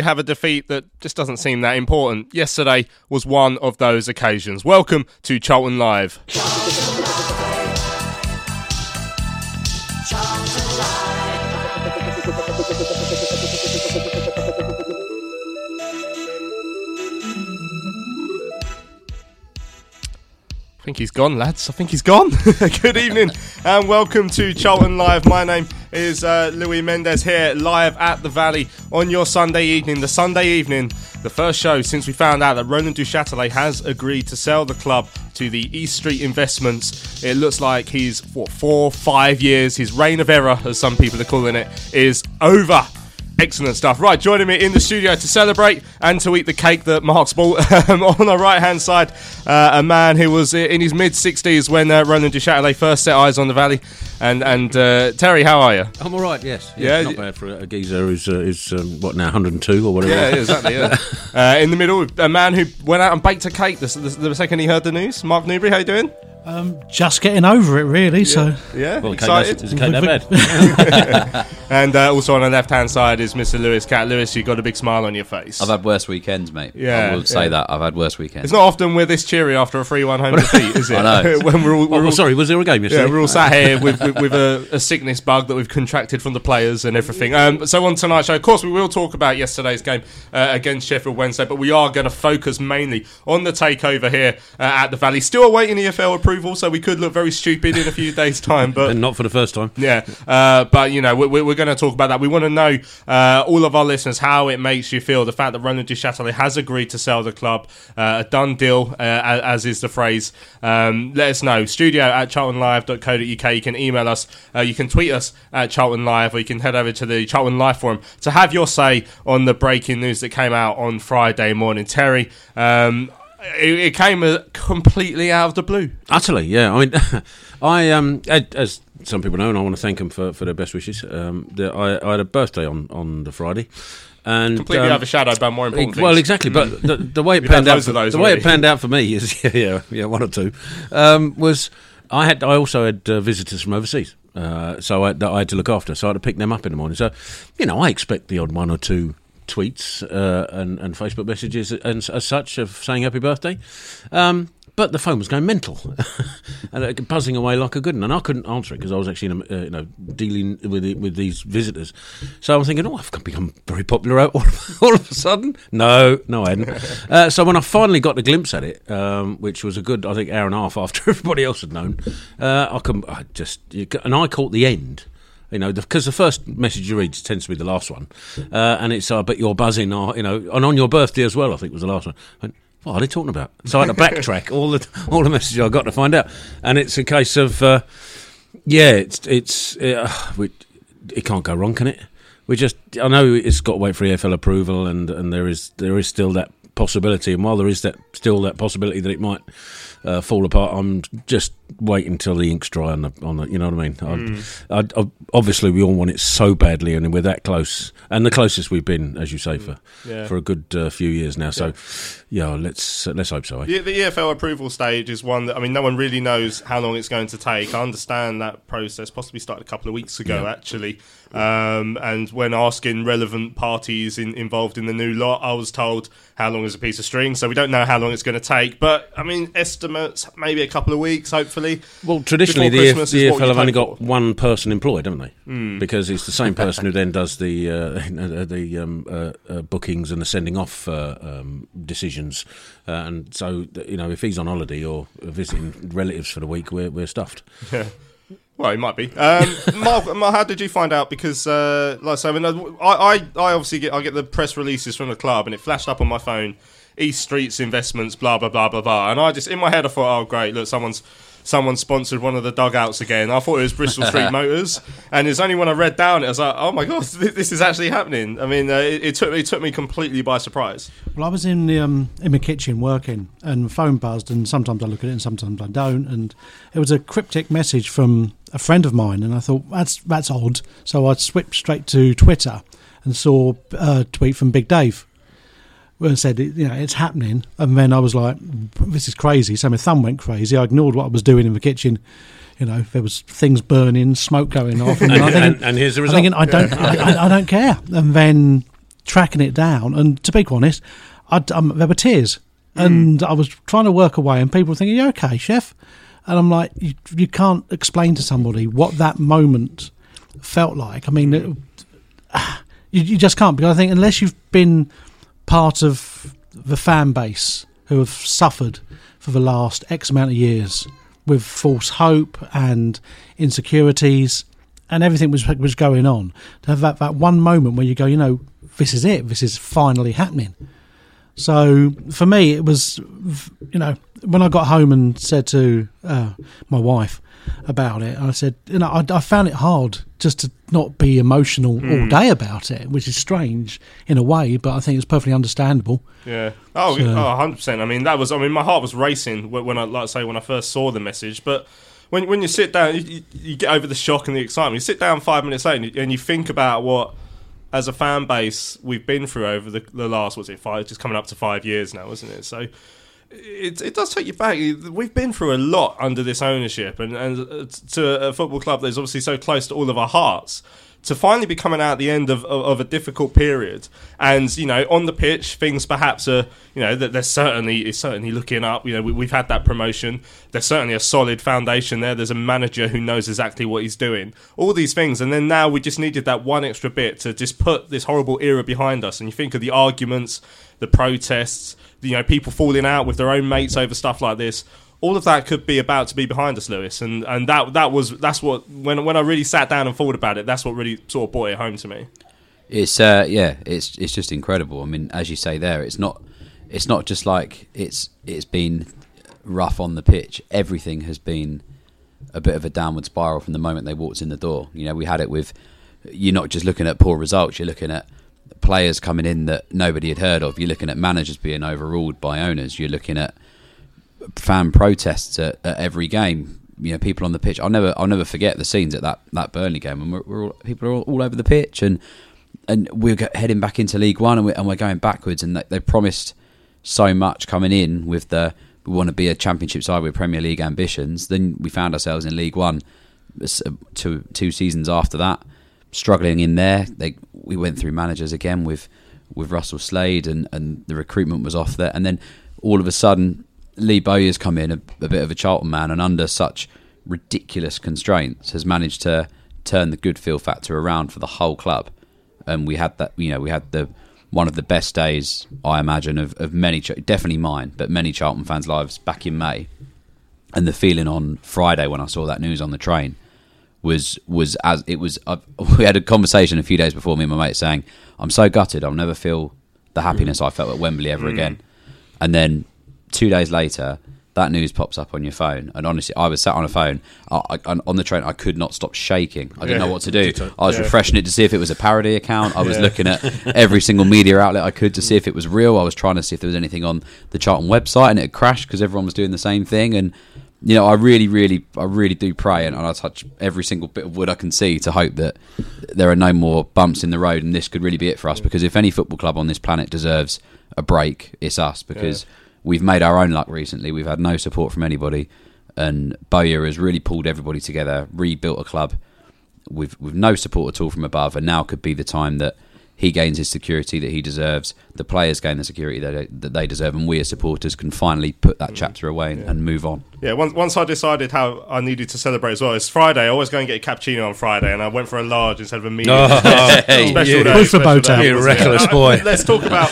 you have a defeat that just doesn't seem that important. Yesterday was one of those occasions. Welcome to Charlton Live. I think he's gone, lads. I think he's gone. Good evening and welcome to Charlton Live. My name is uh, Louis Mendez here, live at the Valley on your Sunday evening. The Sunday evening, the first show since we found out that Roland Duchâtelet has agreed to sell the club to the East Street Investments. It looks like he's, what, four, five years, his reign of error, as some people are calling it, is over. Excellent stuff. Right, joining me in the studio to celebrate and to eat the cake that Mark's bought. Um, on the right hand side, uh, a man who was in his mid 60s when uh, Roland Duchâtelet first set eyes on the valley. And and uh, Terry, how are you? I'm all right. Yes. Yeah, yeah not bad for a geezer who's uh, is um, what now 102 or whatever. Yeah, exactly. Yeah. uh, in the middle, a man who went out and baked a cake the, the, the second he heard the news. Mark Newbury, how you doing? Um, just getting over it, really. So Yeah, Well, the cake that's- excited. is the cake? And uh, also on the left hand side is Mr. Lewis Cat. Lewis, You've got a big smile on your face. I've had worse weekends, mate. Yeah, I will say yeah. that I've had worse weekends. It's not often we're this cheery after a 3 1 home defeat, is it? I know. when we're all, we're oh, all sorry, was there a game yesterday? Yeah, we're all sat here with, with, with a, a sickness bug that we've contracted from the players and everything. Um, so on tonight's show, of course, we will talk about yesterday's game uh, against Sheffield Wednesday, but we are going to focus mainly on the takeover here uh, at the Valley. Still awaiting EFL approval, so we could look very stupid in a few days' time. But and not for the first time. yeah, uh, but you know, we're, we're going to talk about that. We want to know, uh, all of our listeners, how it makes you feel the fact that Roland Duchâtelet has agreed to sell the club, uh, a done deal, uh, as, as is the phrase. Um, let us know. Studio at charltonlive.co.uk. You can email us, uh, you can tweet us at Charlton Live, or you can head over to the Charlton Live forum to have your say on the breaking news that came out on Friday morning. Terry, um, it, it came uh, completely out of the blue. Utterly, yeah. I mean, I um, as- some people know, and I want to thank them for, for their best wishes. Um, the, I, I had a birthday on, on the Friday, and Completely um, overshadowed by more important things. Well, exactly, but the, the way it panned out, for, the way it panned out for me is yeah, yeah, yeah one or two, um, was I had I also had uh, visitors from overseas, uh, so I, that I had to look after. So I had to pick them up in the morning. So, you know, I expect the odd one or two tweets uh, and, and Facebook messages and as such of saying happy birthday. Um, but the phone was going mental and uh, buzzing away like a good one, and I couldn't answer it because I was actually, in a, uh, you know, dealing with it, with these visitors. So I'm thinking, oh, I've become very popular all, all of a sudden. No, no, I hadn't. uh, so when I finally got a glimpse at it, um, which was a good, I think, hour and a half after everybody else had known, uh, I can, I just, you, and I caught the end you know, because the, the, first message you read tends to be the last one, uh, and it's, uh, but you're buzzing, or, you know, and on your birthday as well, I think was the last one. Went, what are they talking about? So I had to backtrack all the all the messages I got to find out, and it's a case of, uh, yeah, it's it's uh, we, it can't go wrong, can it? We just I know it's got to wait for EFL approval, and and there is there is still that possibility, and while there is that still that possibility that it might uh, fall apart. I'm just waiting until the ink's dry on the, on the you know what I mean. Mm. I, I, obviously, we all want it so badly, and we're that close, and the closest we've been, as you say, for yeah. for a good uh, few years now. So, yeah, yeah let's uh, let's hope so. Eh? The, the, EFL approval stage is one that I mean, no one really knows how long it's going to take. I understand that process possibly started a couple of weeks ago, yeah. actually. Um, and when asking relevant parties in, involved in the new lot, I was told how long is a piece of string. So we don't know how long it's going to take. But I mean, estimates maybe a couple of weeks, hopefully. Well, traditionally the, F- the EFL have only got for. one person employed, haven't they? Mm. Because it's the same person who then does the uh, the um, uh, uh, bookings and the sending off uh, um, decisions. Uh, and so, you know, if he's on holiday or visiting relatives for the week, we're we're stuffed. Yeah. Well, he might be. Um, Mark, Mark, how did you find out? Because, uh, like I say, I, mean, I, I, I obviously get I get the press releases from the club, and it flashed up on my phone. East Streets Investments, blah blah blah blah blah, and I just in my head I thought, oh great, look, someone's someone sponsored one of the dugouts again. I thought it was Bristol Street Motors, and it's only when I read down it, I was like, oh my god, this is actually happening. I mean, uh, it, it, took it took me completely by surprise. Well, I was in the um, in my kitchen working, and phone buzzed, and sometimes I look at it, and sometimes I don't, and it was a cryptic message from a friend of mine, and I thought that's that's odd. So I switched straight to Twitter and saw a tweet from Big Dave and said, you know, it's happening. And then I was like, this is crazy. So my thumb went crazy. I ignored what I was doing in the kitchen. You know, there was things burning, smoke going off, and, and, thinking, and, here's the result. Thinking, I don't, I, I, I, don't care. And then tracking it down, and to be honest, um, there were tears, mm. and I was trying to work away, and people were thinking, "You okay, chef?" And I'm like, you, you can't explain to somebody what that moment felt like. I mean, it, you, you just can't because I think unless you've been part of the fan base who have suffered for the last X amount of years with false hope and insecurities and everything was was going on. To have that, that one moment where you go, you know, this is it, this is finally happening. So for me, it was, you know, when I got home and said to uh, my wife about it, I said, you know, I, I, found it hard just to not be emotional mm. all hmm. day about it, which is strange in a way, but I think it's perfectly understandable. Yeah. Oh, so, 100%. I mean, that was, I mean, my heart was racing when I, like I say, when I first saw the message, but when, when you sit down, you, you get over the shock and the excitement. You sit down five minutes later and you, and you think about what, as a fan base, we've been through over the, the last, what's it, five, just coming up to five years now, isn't it? So, it, it does take you back. We've been through a lot under this ownership, and, and to a football club that's obviously so close to all of our hearts. To finally be coming out at the end of, of, of, a difficult period, and you know, on the pitch, things perhaps are, you know, that they're certainly is certainly looking up. You know, we, have had that promotion. There's certainly a solid foundation there. There's a manager who knows exactly what he's doing. All these things, and then now we just needed that one extra bit to just put this horrible era behind us. And you think of the arguments, the protests, you know people falling out with their own mates over stuff like this all of that could be about to be behind us, Lewis, and and that that was that's what when when I really sat down and thought about it, that's what really sort of brought it home to me. It's uh, yeah, it's it's just incredible. I mean, as you say there, it's not it's not just like it's it's been rough on the pitch. Everything has been a bit of a downward spiral from the moment they walked in the door. You know, we had it with you're not just looking at poor results; you're looking at players coming in that nobody had heard of. You're looking at managers being overruled by owners. You're looking at fan protests at, at every game. You know, people on the pitch. I'll never, I'll never forget the scenes at that, that Burnley game, and we're, we're all, people are all, all, over the pitch, and and we're heading back into League One, and we're, and we're going backwards. And they, they promised so much coming in with the we want to be a Championship side with Premier League ambitions. Then we found ourselves in League One two two seasons after that, struggling in there. They we went through managers again with with Russell Slade, and and the recruitment was off there. And then all of a sudden, Lee Bowyer's come in, a, a bit of a Charlton man, and under such ridiculous constraints, has managed to turn the good feel factor around for the whole club. And we had that, you know, we had the one of the best days I imagine of, of many, definitely mine, but many Charlton fans' lives back in May. And the feeling on Friday when I saw that news on the train was was as it was. Uh, we had a conversation a few days before me and my mate saying, "I'm so gutted. I'll never feel the happiness I felt at Wembley ever again." And then two days later, that news pops up on your phone, and honestly, I was sat on a phone I, I, on the train. I could not stop shaking. I didn't Yeah. know what to do. I was Yeah. refreshing it to see if it was a parody account. I was Yeah. looking at every single media outlet I could to see if it was real. I was trying to see if there was anything on the Charlton website, and it crashed because everyone was doing the same thing. And you know, I really, really, I really do pray, and I touch every single bit of wood I can see to hope that there are no more bumps in the road, and this could really be it for us. Because if any football club on this planet deserves a break, it's us. Because we've made our own luck recently. We've had no support from anybody, and Bowyer has really pulled everybody together, rebuilt a club with with no support at all from above, and now could be the time that he gains his security that he deserves, the players gain the security that they, that they deserve, and we as supporters can finally put that mm. chapter away and, and move on. Yeah, once, once I decided how I needed to celebrate as well, it's Friday. I always go and get a cappuccino on Friday, and I went for a large instead of a medium. Hey, special you- day, for special day. You reckless boy. Let's talk about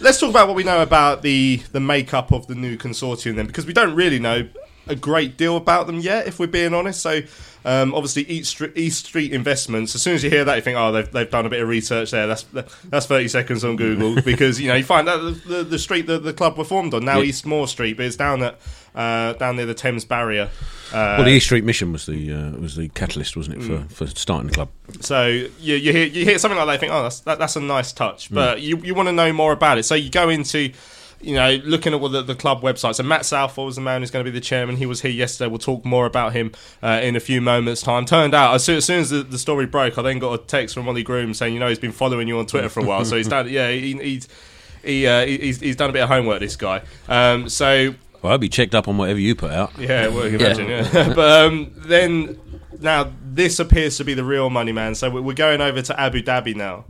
let's talk about what we know about the the makeup of the new consortium then, because we don't really know a great deal about them yet, if we're being honest. So. Um, obviously, East Street, East Street Investments. As soon as you hear that, you think, "Oh, they've, they've done a bit of research there." That's that's thirty seconds on Google because you know you find that the, the, street that the club were formed on now Yeah. Eastmoor Street, but it's down at uh, down near the Thames Barrier. Uh, Well, the East Street Mission was the uh, was the catalyst, wasn't it, for, for starting the club? So you, you hear you hear something like that, you think, oh, that's that, that's a nice touch, but you you want to know more about it. So you go into, you know, looking at what the, the club website. So Matt Southall was the man who's going to be the chairman. He was here yesterday. We'll talk more about him uh, in a few moments' time. Turned out as soon as, soon as the, the story broke, I then got a text from Ollie Groom saying, you know, he's been following you on Twitter for a while. so he's done, yeah, he, he's. He, uh, he's, he's done a bit of homework, this guy. Um, so Well, I'll be checked up on whatever you put out. yeah, well, you imagine, yeah. but um, then now this appears to be the real money man. So we're going over to Abu Dhabi now.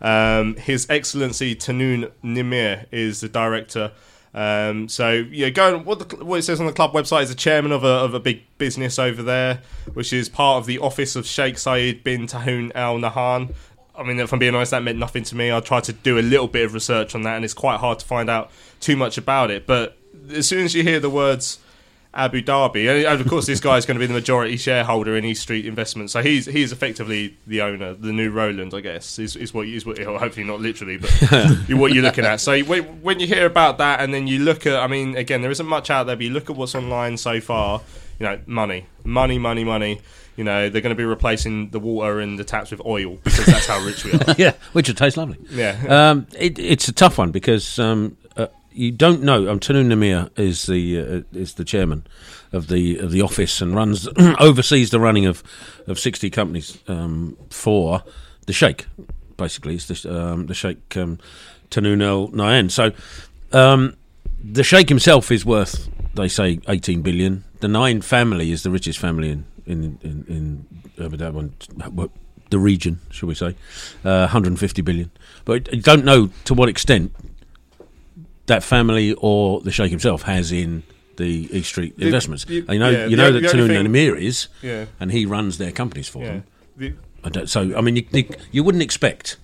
Um, His Excellency Tahnoon Nimer is the director. Um, so yeah, going what, the, what it says on the club website is the chairman of a, of a big business over there, which is part of the office of Sheikh Saeed bin Tahnoon Al Nahyan. I mean, if I'm being honest, that meant nothing to me. I tried to do a little bit of research on that, and it's quite hard to find out too much about it. But as soon as you hear the words Abu Dhabi, and of course, this guy is going to be the majority shareholder in East Street Investments, so he's he's effectively the owner, the new Roland, I guess, is, is what is what hopefully not literally, but what you're looking at. So when, you hear about that, and then you look at, I mean, again, there isn't much out there, but you look at what's online so far. You know, money, money, money, money. You know, they're going to be replacing the water and the taps with oil because that's how rich we are. yeah, which would taste lovely. Yeah. Um, it, it's a tough one because um, you don't know. Tahnoon Nimer is the uh, is the chairman of the of the office and runs oversees the running of of sixty companies um, for the Sheikh. Basically, it's the um, the Sheikh um, Tahnoon Al Nahyan. So um, the Sheikh himself is worth, they say, eighteen billion. The Nine family is the richest family in in in, in Abu Dhabi, the region, shall we say, uh, 150 billion. But you don't know to what extent that family or the Sheikh himself has in the East Street The- investments. the- you know, yeah, you know that the only Tahnoon thing- Namir is, Yeah. and he runs their companies for Yeah. them. The- I don't, so, I mean, you, you, you wouldn't expect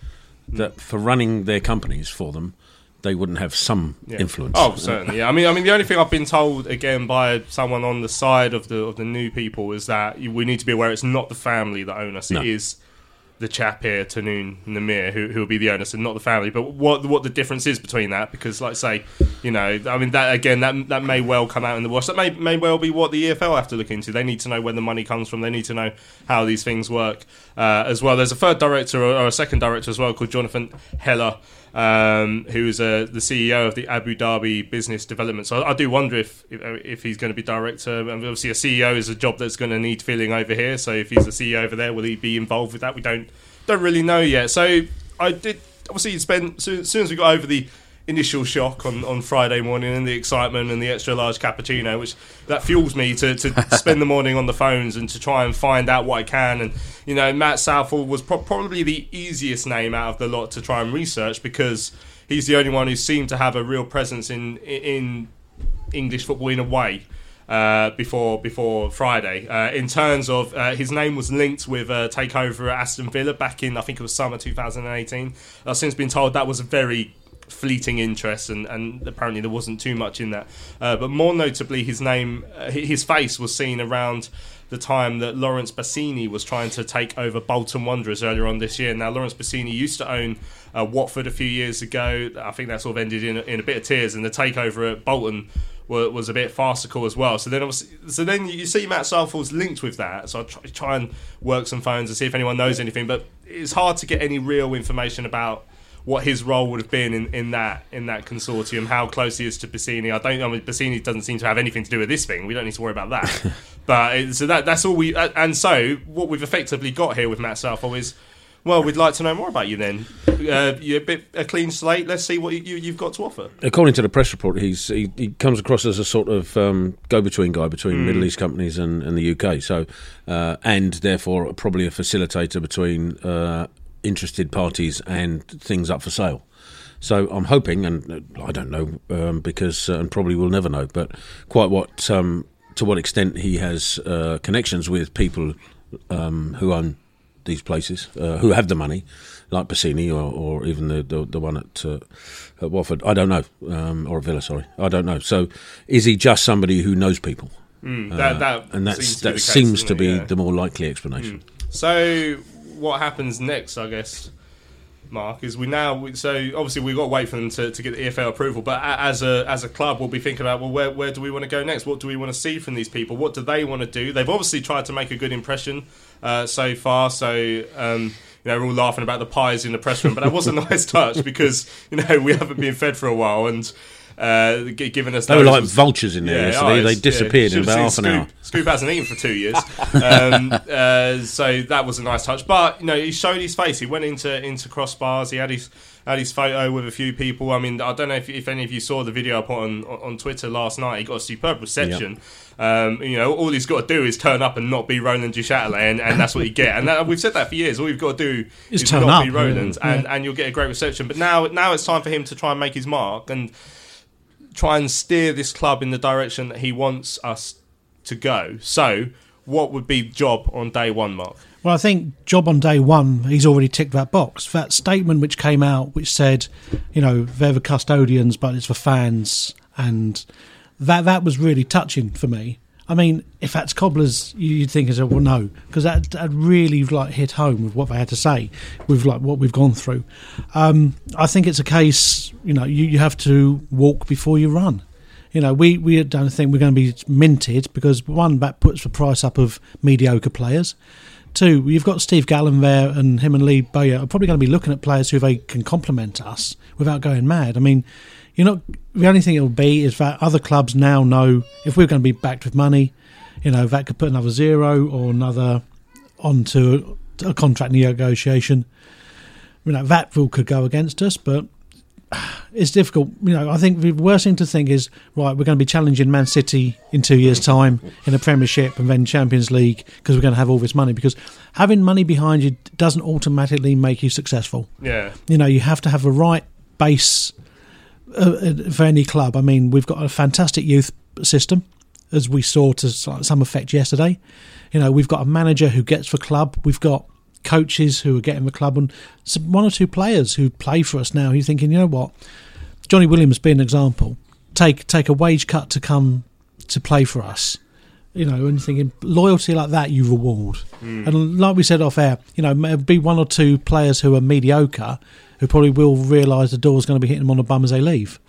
mm. that for running their companies for them, they wouldn't have some Yeah. influence. Oh, certainly. Yeah. I mean, I mean, the only thing I've been told again by someone on the side of the of the new people is that we need to be aware it's not the family that own us. No. It is the chap here, Tahnoon Nimer, who who will be the owner, so not the family. But what what the difference is between that? Because, like, say, you know, I mean, that again, that that may well come out in the wash. That may may well be what the EFL have to look into. They need to know where the money comes from. They need to know how these things work uh, as well. There's a third director or, or a second director as well called Jonathan Heller um, who's uh, the CEO of the Abu Dhabi Business Development. So I, I do wonder if, if if he's going to be director. And obviously, a CEO is a job that's going to need filling over here. So if he's the CEO over there, will he be involved with that? We don't don't really know yet. So I did obviously spend as soon as we got over the initial shock on, on Friday morning and the excitement and the extra large cappuccino, which that fuels me to, to spend the morning on the phones and to try and find out what I can. And you know, Matt Southall was pro- probably the easiest name out of the lot to try and research because he's the only one who seemed to have a real presence in in English football in a way. Uh, before before Friday, uh, in terms of uh, his name was linked with a takeover at Aston Villa back in I think it was summer 2018. I've since been told that was a very fleeting interest, and, and apparently there wasn't too much in that. Uh, but more notably, his name, uh, his face was seen around the time that Laurence Bassini was trying to take over Bolton Wanderers earlier on this year. Now, Laurence Bassini used to own uh, Watford a few years ago. I think that sort of ended in, in a bit of tears, and the takeover at Bolton was, was a bit farcical as well. So then, so then you see Matt Southall's linked with that. So I try, try and work some phones and see if anyone knows anything, but it's hard to get any real information about what his role would have been in, in that in that consortium, how close he is to Bassini. I don't. I mean, Bassini doesn't seem to have anything to do with this thing. We don't need to worry about that. but it, so that that's all we. Uh, and so what we've effectively got here with Matt Southall is. Well, we'd like to know more about you then. Uh, you're a bit a clean slate. Let's see what you, you've got to offer. According to the press report, he's he, he comes across as a sort of um, go-between guy between Hmm. Middle East companies and, and the UK. So, uh, and therefore probably a facilitator between uh, interested parties and things up for sale. So I'm hoping, and uh, I don't know um, because, uh, and probably we'll never know, but quite what um, to what extent he has uh, connections with people um, who own these places, uh, who have the money, like Bassini or, or even the, the the one at uh, at Watford. I don't know, um, or at Villa. Sorry, I don't know. So is he just somebody who knows people? Mm, that, that and that's seems to be that the case, seems to be Yeah. The more likely explanation. So what happens next? I guess. Mark is we now so obviously we've got to wait for them to, to get the EFL approval but as a as a club we'll be thinking about well where, where do we want to go next what do we want to see from these people what do they want to do they've obviously tried to make a good impression uh, so far so um, you know we're all laughing about the pies in the press room but that was a nice touch because you know we haven't been fed for a while and uh, g- us They were like vultures in there yesterday. oh, they it's- disappeared yeah, in about half an seen hour. Scoop, Scoop hasn't eaten for two years, um, uh, so that was a nice touch. But you know, he showed his face. He went into into crossbars. He had his had his photo with a few people. I mean, I don't know if, if any of you saw the video I put on on Twitter last night. He got a superb reception. Um, you know, all he's got to do is turn up and not be Roland Duchatelet, and, and that's what you get. And that, we've said that for years. All you've got to do Is is turn not be up, Roland, yeah. and, and you'll get a great reception. But now now it's time for him to try and make his mark and try and steer this club in the direction that he wants us to go. So, what would be job on day one, Mark? Well, I think job on day one, he's already ticked that box. That statement which came out, which said, you know, they're the custodians, but it's for fans, and that that was really touching for me. I mean, if that's cobblers, you- you'd think as well, no, because that, that really like hit home with what they had to say, with like what we've gone through. Um, I think it's a case, you know, you, you have to walk before you run. You know, we, we don't think we're going to be minted because one, that puts the price up of mediocre players. Two, you've got Steve Gallen there, and him and Lee Bowyer are probably going to be looking at players who they can complement us without going mad. I mean, you're not. The only thing it will be is that other clubs now know if we're going to be backed with money, you know, that could put another zero or another onto a contract negotiation. You know, that rule could go against us, but it's difficult. You know, I think the worst thing to think is right. We're going to be challenging Man City in two years' time in the Premiership and then Champions League because we're going to have all this money. Because having money behind you doesn't automatically make you successful. Yeah, You know, you have to have the right base for any club. I mean, we've got a fantastic youth system, as we saw to some effect yesterday. You know, we've got a manager who gets the club. We've got coaches who are getting the club, and some, one or two players who play for us now. You're thinking, you know what, Johnny Williams being an example. Take take a wage cut to come to play for us. You know, and thinking loyalty like that you reward. Hmm. And like we said off air, you know, be one or two players who are mediocre who probably will realise the door's going to be hitting them on the bum as they leave.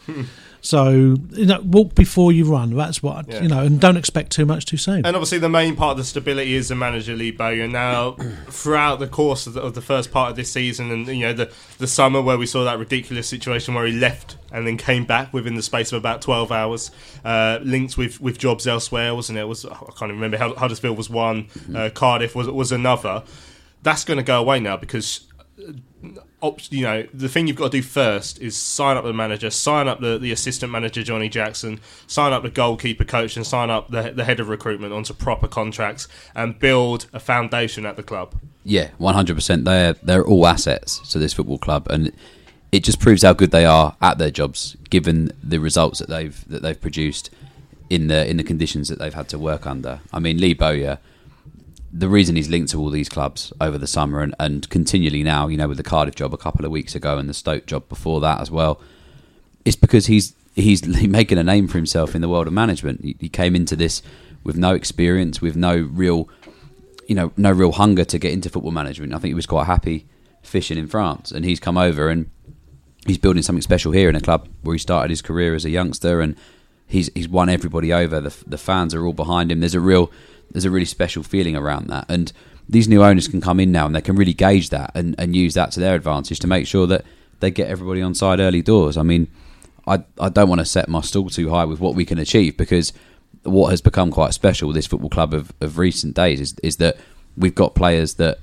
so, you know, walk before you run. That's what, Yeah. you know, and don't expect too much too soon. and obviously the main part of the stability is the manager Lee Bowyer. Now, throughout the course of the, of the first part of this season, and you know the the summer where we saw that ridiculous situation where he left and then came back within the space of about twelve hours, uh, linked with, with jobs elsewhere, wasn't it? it was I can't even remember. Hud- Huddersfield was one, uh, Cardiff was was another. That's going to go away now because op- you know, the thing you've got to do first is sign up the manager, sign up the, the assistant manager Johnny Jackson, sign up the goalkeeper coach, and sign up the the head of recruitment onto proper contracts and build a foundation at the club. Yeah, one hundred percent. They're they're all assets to this football club, and it just proves how good they are at their jobs, given the results that they've that they've produced in the in the conditions that they've had to work under. I mean, Lee Bowyer, the reason he's linked to all these clubs over the summer and, and continually now, you know, with the Cardiff job a couple of weeks ago and the Stoke job before that as well, is because he's he's making a name for himself in the world of management. He, he came into this with no experience, with no real, you know, no real hunger to get into football management. I think he was quite happy fishing in France, and he's come over and he's building something special here in a club where he started his career as a youngster and he's he's won everybody over. The the fans are all behind him. There's a real there's a really special feeling around that, and these new owners can come in now and they can really gauge that and, and use that to their advantage to make sure that they get everybody on side early doors. I mean, I I don't want to set my stall too high with what we can achieve because what has become quite special with this football club of, of recent days is is that we've got players that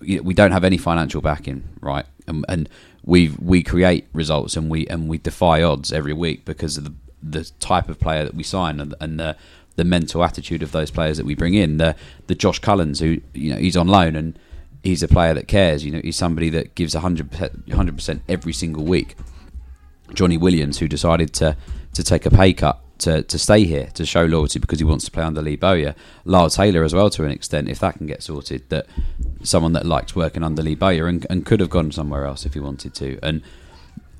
we don't have any financial backing, right? And, and we we create results and we and we defy odds every week because of the the type of player that we sign and, and the the mental attitude of those players that we bring in. The the Josh Cullens who you know he's on loan and he's a player that cares. You know he's somebody that gives 100 percent every single week. Johnny Williams who decided to to take a pay cut to, to stay here to show loyalty because he wants to play under Lee Bowyer. Lyle Taylor as well to an extent if that can get sorted that someone that likes working under Lee Bowyer and, and could have gone somewhere else if he wanted to and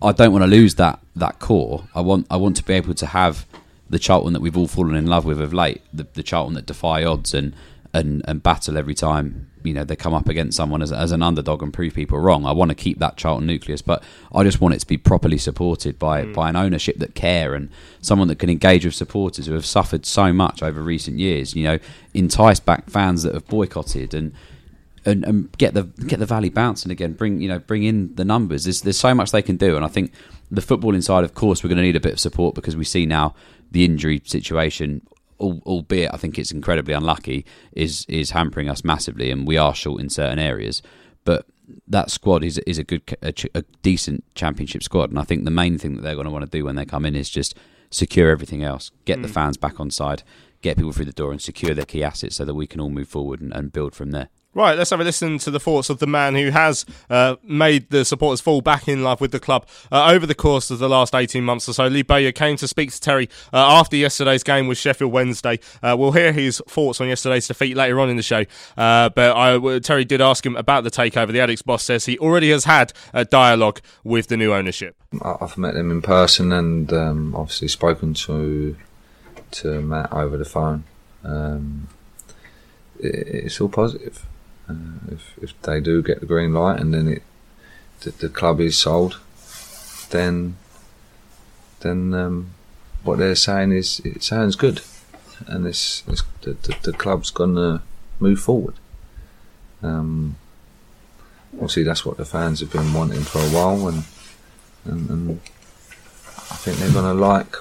I don't want to lose that that core. I want I want to be able to have the Charlton that we've all fallen in love with of late, the, the Charlton that defy odds and, and and battle every time you know they come up against someone as, as an underdog and prove people wrong. I want to keep that Charlton nucleus, but I just want it to be properly supported by mm. by an ownership that care and someone that can engage with supporters who have suffered so much over recent years. You know, entice back fans that have boycotted and and, and get the get the valley bouncing again. Bring you know bring in the numbers. There's there's so much they can do, and I think the footballing side, of course, we're going to need a bit of support because we see now the injury situation. Albeit, I think it's incredibly unlucky, is is hampering us massively, and we are short in certain areas. But that squad is is a good, a, a decent championship squad, and I think the main thing that they're going to want to do when they come in is just secure everything else, get mm. the fans back on side, get people through the door, and secure their key assets so that we can all move forward and, and build from there. Right, let's have a listen to the thoughts of the man who has uh, made the supporters fall back in love with the club uh, over the course of the last 18 months or so. Lee Bowyer came to speak to Terry uh, after yesterday's game with Sheffield Wednesday. Uh, we'll hear his thoughts on yesterday's defeat later on in the show. Uh, but I, Terry did ask him about the takeover. The Addicks boss says he already has had a dialogue with the new ownership. I've met them in person and um, obviously spoken to to Matt over the phone. Um, it, it's all positive. Uh, if if they do get the green light and then it the, the club is sold, then then um, what they're saying is it sounds good, and it's, it's the, the, the, club's gonna move forward. Um, obviously, that's what the fans have been wanting for a while, and and, and I think they're gonna like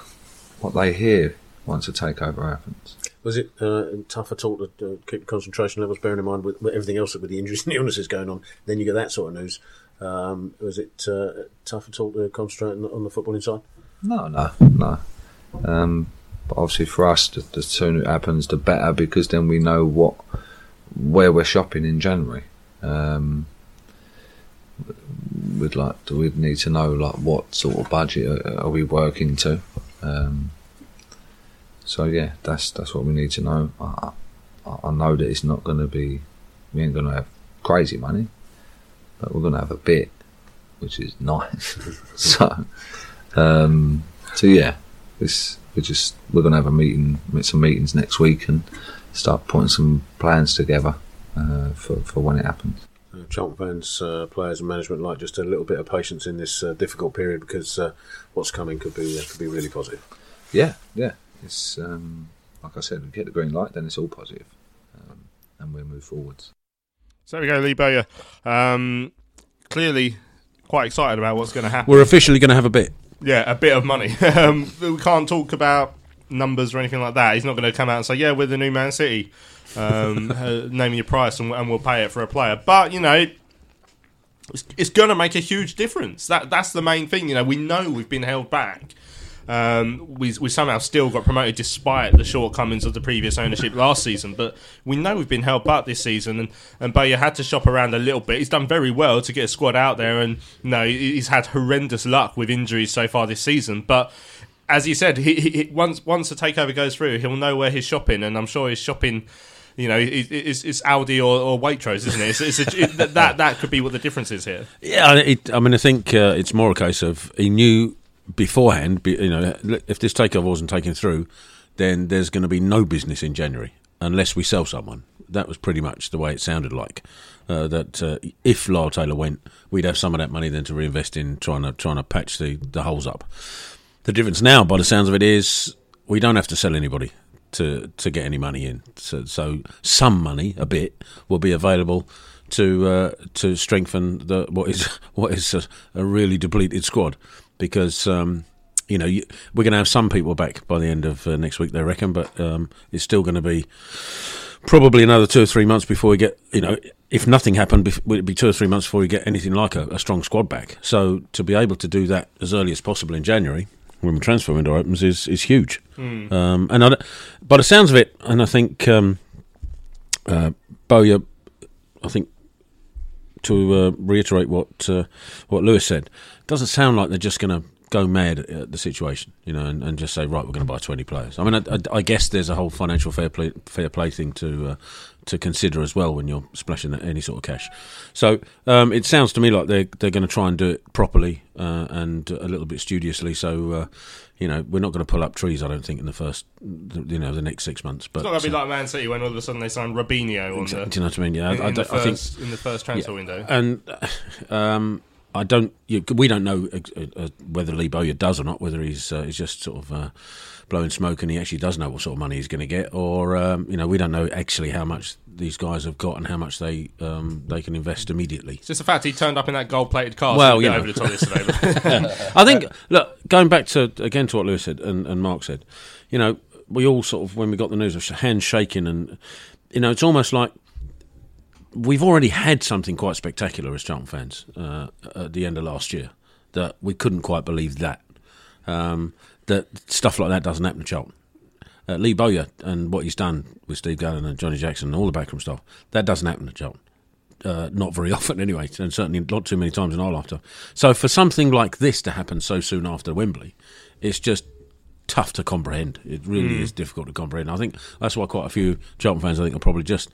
what they hear once a takeover happens. Was it uh, tough at all to uh, keep concentration levels, bearing in mind with, with, everything else with the injuries and illnesses going on? Then you get that sort of news. Um, was it uh, tough at all to concentrate on the, on the footballing side? No, no, no. Um, but obviously, for us, the, the, sooner it happens, the better, because then we know what where we're shopping in January. Um, we'd like to, we'd need to know like what sort of budget are, are we working to. Um, so yeah, that's that's what we need to know. I, I, I know that it's not going to be, we ain't going to have crazy money, but we're going to have a bit, which is nice. so, um, so yeah, this we just we're going to have a meeting, some meetings next week, and start putting some plans together uh, for for when it happens. Uh, Charlton fans, uh, players, and management like just a little bit of patience in this uh, difficult period because uh, what's coming could be uh, could be really positive. Yeah, yeah, it's um, like I said, we get the green light, then it's all positive, um, and we move forwards. So there we go, Lee Bowyer. Um, clearly, quite excited about what's going to happen. We're officially going to have a bit. Yeah, a bit of money. Um, we can't talk about numbers or anything like that. He's not going to come out and say, "Yeah, we're the new Man City." Um, uh, name your price and, and, we'll pay it for a player. But you know, it's, it's going to make a huge difference. That that's the main thing. You know, we know we've been held back. Um, we we somehow still got promoted despite the shortcomings of the previous ownership last season. But we know we've been held back this season, and and Bowyer had to shop around a little bit. He's done very well to get a squad out there, and you know he's had horrendous luck with injuries so far this season. But as you said, he, he, he- once once the takeover goes through, he'll know where he's shopping, and I'm sure he's shopping. You know, it, it's, it's Audi or, or Waitrose, isn't it? It's, it's a, it, that that could be what the difference is here. Yeah, I mean, I think uh, it's more a case of he knew beforehand. You know, if this takeover wasn't taken through, then there's going to be no business in January unless we sell someone. That was pretty much the way it sounded like. Uh, that uh, if Lyle Taylor went, we'd have some of that money then to reinvest in trying to trying to patch the, the holes up. The difference now, by the sounds of it, is we don't have to sell anybody to to get any money in. So, so some money, a bit, will be available to uh, to strengthen the what is what is a, a really depleted squad because. Um, you know, you, we're going to have some people back by the end of uh, next week, they reckon, but um, it's still going to be probably another two or three months before we get, you know, if nothing happened, bef- would it be two or three months before we get anything like a, a strong squad back? So to be able to do that as early as possible in January, when the transfer window opens, is is huge. Um, and I, by the sounds of it, and I think um, uh, Bowyer, I think to uh, reiterate what uh, what Lewis said, doesn't sound like they're just going to go mad at the situation, you know, and, and just say right, we're going to buy twenty players. I mean, I, I, I guess there's a whole financial fair play fair play thing to uh, to consider as well when you're splashing any sort of cash. So um, it sounds to me like they're they're going to try and do it properly uh, and a little bit studiously. So. Uh, you know, we're not going to pull up trees. I don't think in the first, you know, the next six months. But It's not going to be like Man City when all of a sudden they sign Robinho on do you know what I mean? Yeah, in, I, in I, the I think first in the first transfer window. and um, I don't. You, we don't know uh, uh, whether Lee Bowyer does or not. Whether he's uh, he's just sort of uh, blowing smoke and he actually does know what sort of money he's going to get, or um, you know, we don't know actually how much these guys have got and how much they um, they can invest immediately. It's just the fact he turned up in that gold-plated car. Well, so you know. over the top yesterday. I think look going back to again to what Lewis said and, and Mark said, you know, we all sort of when we got the news of hands shaking and you know it's almost like we've already had something quite spectacular as Charlton fans uh, at the end of last year that we couldn't quite believe that um, that stuff like that doesn't happen to Charlton. Uh, Lee Bowyer and what he's done with Steve Gallen and Johnny Jackson and all the backroom stuff that doesn't happen to Charlton uh, not very often anyway, and certainly not too many times in our lifetime. So for something like this to happen so soon after Wembley, it's just tough to comprehend. It really hmm. is difficult to comprehend. I think that's why quite a few Charlton fans, I think, are probably just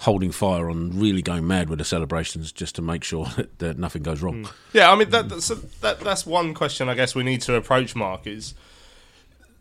holding fire on really going mad with the celebrations just to make sure that, that nothing goes wrong. Hmm. Yeah, I mean that, that's that, that's one question I guess we need to approach. Mark is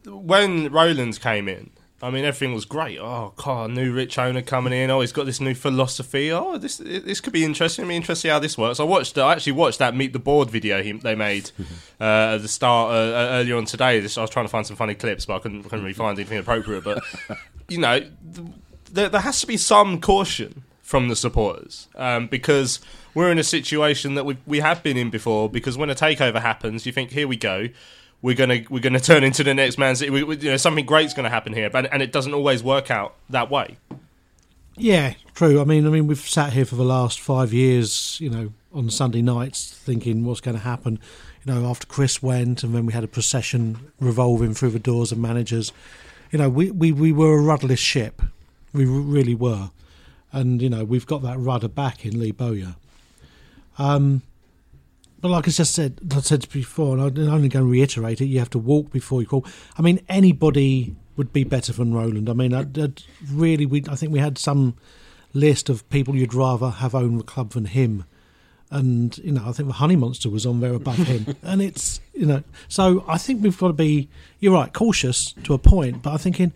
when Roland's came in. I mean, everything was great. Oh, God, new rich owner coming in. Oh, he's got this new philosophy. Oh, this this could be interesting. Be interested to see how this works. I watched. I actually watched that meet the board video he, they made uh, at the start uh, uh, earlier on today. This, I was trying to find some funny clips, but I couldn't, couldn't really find anything appropriate. But you know, th- there, there has to be some caution from the supporters um, because we're in a situation that we we have been in before. Because when a takeover happens, you think, here we go. We're gonna we're gonna turn into the next Man City. We, we- you know, something great's gonna happen here, but and it doesn't always work out that way. Yeah, true. I mean, I mean, we've sat here for the last five years, you know, on Sunday nights, thinking what's going to happen. You know, after Chris went, and then we had a procession revolving through the doors of managers. You know, we we, we were a rudderless ship. We really were, and you know, we've got that rudder back in Lee Bowyer. Um, but like I just said, I said before, and I'm only going to reiterate it: you have to walk before you crawl. I mean, anybody would be better than Roland. I mean, I'd, I'd really, we I think we had some list of people you'd rather have own the club than him, and you know, I think the Honey Monster was on there above him, and it's you know, so I think we've got to be. You're right, cautious to a point, but I'm thinking,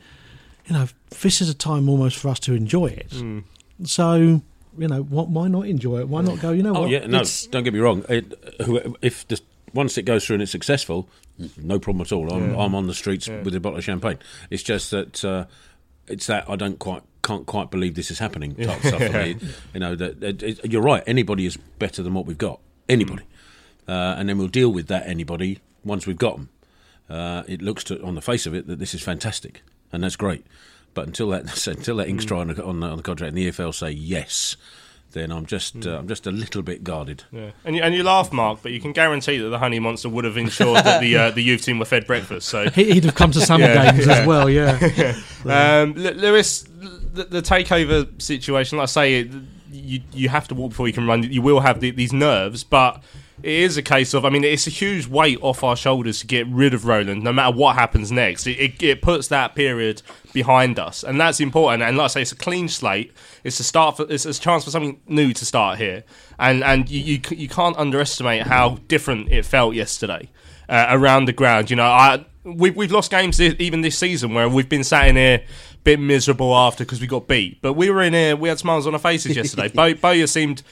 you know, this is a time almost for us to enjoy it. Mm. So. You know, what, why not enjoy it? Why not go? You know Oh what? yeah, no, it's- don't get me wrong. It, if the, once it goes through and it's successful, no problem at all. I'm, I'm on the streets with a bottle of champagne. It's just that uh, it's that I don't quite can't quite believe this is happening type stuff for me. You know that that- it, you're right. Anybody is better than what we've got. Anybody, uh, and then we'll deal with that anybody once we've got them. Uh, it looks to, on the face of it that this is fantastic and that's great. But until that until that ink's dry on the, on the, on the contract and the EFL say yes, then I'm just uh, I'm just a little bit guarded. Yeah. And, you, and you laugh, Mark, but you can guarantee that the Honey Monster would have ensured that the uh, the youth team were fed breakfast. So He- He'd have come to some Yeah, games as well, yeah. Um, Lewis, the, the takeover situation, like I say, it, you you have to walk before you can run. You will have the, these nerves, but it is a case of. I mean, it's a huge weight off our shoulders to get rid of Roland, no matter what happens next. It, it, it puts that period behind us, and that's important. And like I say, it's a clean slate. It's a start. For, it's a chance for something new to start here, and and you you, you can't underestimate how different it felt yesterday uh, around the ground. You know, I we've we've lost games even this season where we've been sat in here bit miserable after because we got beat, but we were in here. We had smiles on our faces yesterday. Bo- Bowyer seemed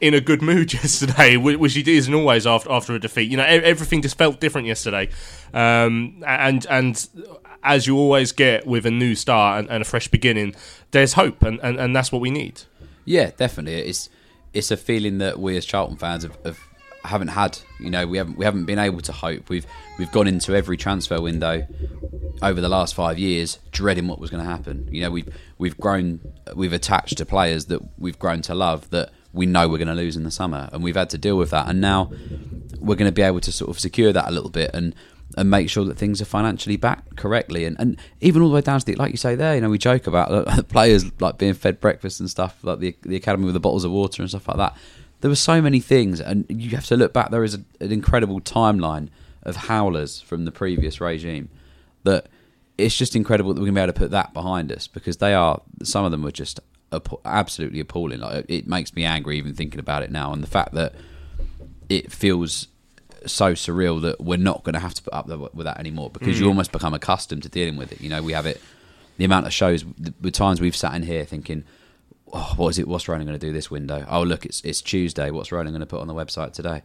in a good mood yesterday, which he isn't always after after a defeat. You know, everything just felt different yesterday, um, and and as you always get with a new start and, and a fresh beginning, there's hope, and, and, and that's what we need. Yeah, definitely. It's it's a feeling that we as Charlton fans have, have haven't had. You know, we haven't we haven't been able to hope. We've we've gone into every transfer window over the last five years dreading what was going to happen. You know, we've we've grown, we've attached to players that we've grown to love that we know we're going to lose in the summer, and we've had to deal with that. And now we're going to be able to sort of secure that a little bit and and make sure that things are financially backed correctly and, and even all the way down to the like you say there you know we joke about players like being fed breakfast and stuff like the the academy with the bottles of water and stuff like that there were so many things and you have to look back there is a, an incredible timeline of howlers from the previous regime that it's just incredible that we're going to be able to put that behind us because they are some of them were just absolutely appalling like it makes me angry even thinking about it now and the fact that it feels so surreal that we're not going to have to put up with that anymore because you mm. almost become accustomed to dealing with it. You know, we have it. The amount of shows, the, the times we've sat in here thinking, "Oh, what is it? What's Roland going to do this window? Oh, look, it's it's Tuesday. What's Roland going to put on the website today?"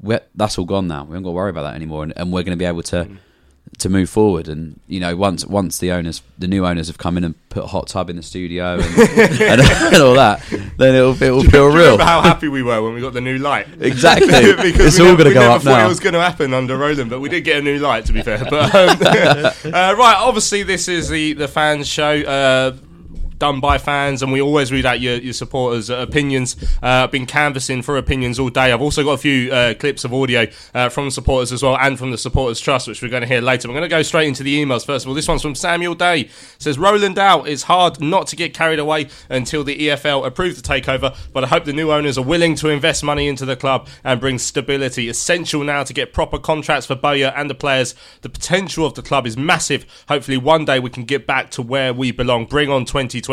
We're, that's all gone now. We haven't got to worry about that anymore, and, and we're going to be able to to move forward. And you know, once once the owners, the new owners, have come in and put a hot tub in the studio and, and, and all that, then it'll it'll feel real. remember how happy we were when we got the new light? Exactly. because It's we all never- gonna we go never up thought now. It was going to happen under Roland, but we did get a new light. To be fair, but um, uh, right, obviously this is the the fans show. Uh, Done by fans, and we always read out your, your supporters' opinions. Uh, I've been canvassing for opinions all day. I've also got a few uh, clips of audio uh, from supporters as well, and from the supporters' trust, which we're going to hear later. We're going to go straight into the emails first of all. This one's from Samuel Day. It says Roland out. It's hard not to get carried away until the EFL approve the takeover, but I hope the new owners are willing to invest money into the club and bring stability. Essential now to get proper contracts for Bowyer and the players. The potential of the club is massive. Hopefully, one day we can get back to where we belong. Bring on 2020.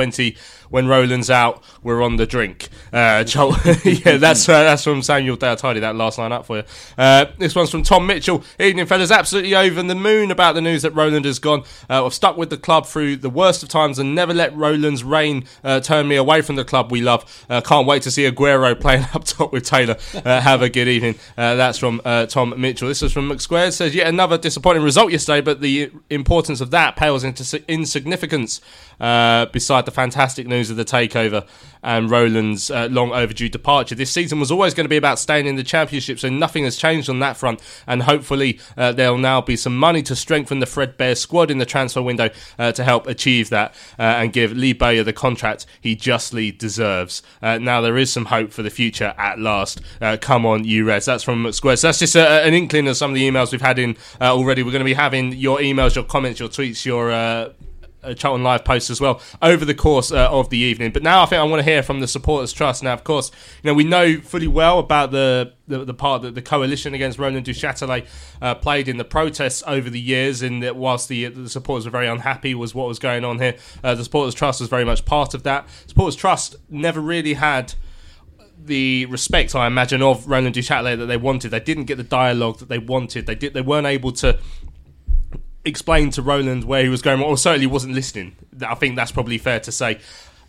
When Roland's out, we're on the drink. Uh, Joel, yeah, that's uh, that's from Samuel Day. I tidied that last line up for you. Uh, this one's from Tom Mitchell. Evening, fellas. Absolutely over the moon about the news that Roland has gone. Uh, I've stuck with the club through the worst of times and never let Roland's reign uh, turn me away from the club we love. Uh, can't wait to see Aguero playing up top with Taylor. Uh, have a good evening. That's from Tom Mitchell. This is from McSquared. Says yet another disappointing result yesterday, but the importance of that pales into insignificance beside the fantastic news of the takeover and Roland's uh, long overdue departure. This season was always going to be about staying in the championship, so nothing has changed on that front. And hopefully, uh, there'll now be some money to strengthen the Fred Bear squad in the transfer window uh, to help achieve that uh, and give Lee Bowyer the contract he justly deserves. Uh, now, there is some hope for the future at last. Uh, come on, you Reds. That's from McSquare. So that's just a, an inkling of some of the emails we've had in already. We're going to be having your emails, your comments, your tweets, your. Charlton Live posts as well over the course uh, of the evening. But now I think I want to hear from the supporters' trust. Now, of course, you know we know fully well about the the, the part that the coalition against Roland Duchâtelet uh, played in the protests over the years, and that whilst the, the supporters were very unhappy was what was going on here, uh, the supporters' trust was very much part of that. Supporters' trust never really had the respect I imagine of Roland Duchâtelet that they wanted. They didn't get the dialogue that they wanted. They did. They weren't able to explain to Roland where he was going, or certainly wasn't listening. I think that's probably fair to say.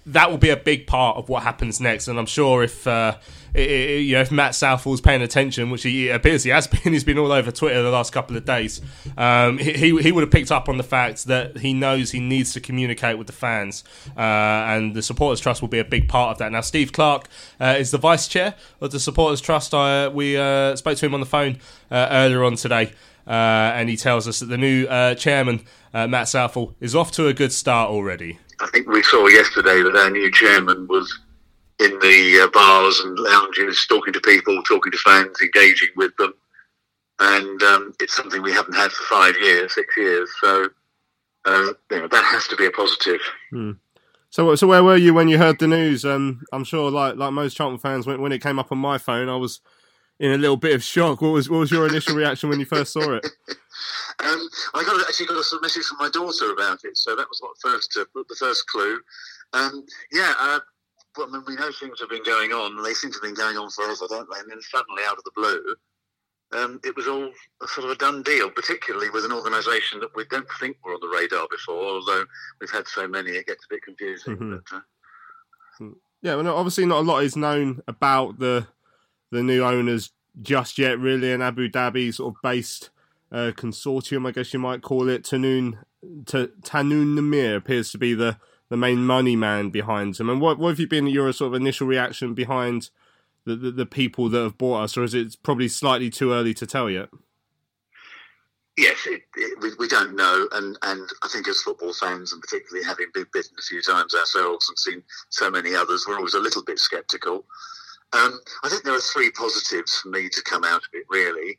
That will be a big part of what happens next, and I'm sure if uh, you know if Matt Southall's paying attention, which he appears he has been, he's been all over Twitter the last couple of days. Um, he he he would have picked up on the fact that he knows he needs to communicate with the fans, uh, and the supporters trust will be a big part of that. Now, Steve Clark uh, is the vice chair of the supporters trust. I, we uh, spoke to him on the phone uh, earlier on today. Uh, and he tells us that the new uh, chairman, uh, Matt Southall, is off to a good start already. I think we saw yesterday that our new chairman was in the uh, bars and lounges, talking to people, talking to fans, engaging with them, and um, it's something we haven't had for five years, six years. So uh, you know, that has to be a positive. So, so where were you when you heard the news? Um, I'm sure, like like most Charlton fans, when, when it came up on my phone, I was in a little bit of shock. What was what was your initial reaction when you first saw it? Um, I got actually got a message from my daughter about it, so that was what first uh, the first clue. Um, yeah, uh, well, I mean, we know things have been going on, they seem to have been going on forever, don't they? And then suddenly, out of the blue, um, it was all a sort of a done deal. Particularly with an organisation that we don't think were on the radar before, although we've had so many, it gets a bit confusing. Mhm. But, uh, Yeah, well, obviously not a lot is known about the the new owners just yet, really. An Abu Dhabi sort of based uh, consortium, I guess you might call it. Tahnoon T- Tahnoon Nimer appears to be the, the main money man behind them. And what, what have you been your sort of initial reaction behind the, the, the people that have bought us, or is it probably slightly too early to tell yet? Yes, it, it, we, we don't know, and, and I think as football fans, and particularly having been bitten a few times ourselves and seen so many others, we're always a little bit sceptical. Um, I think there are three positives for me to come out of it, really,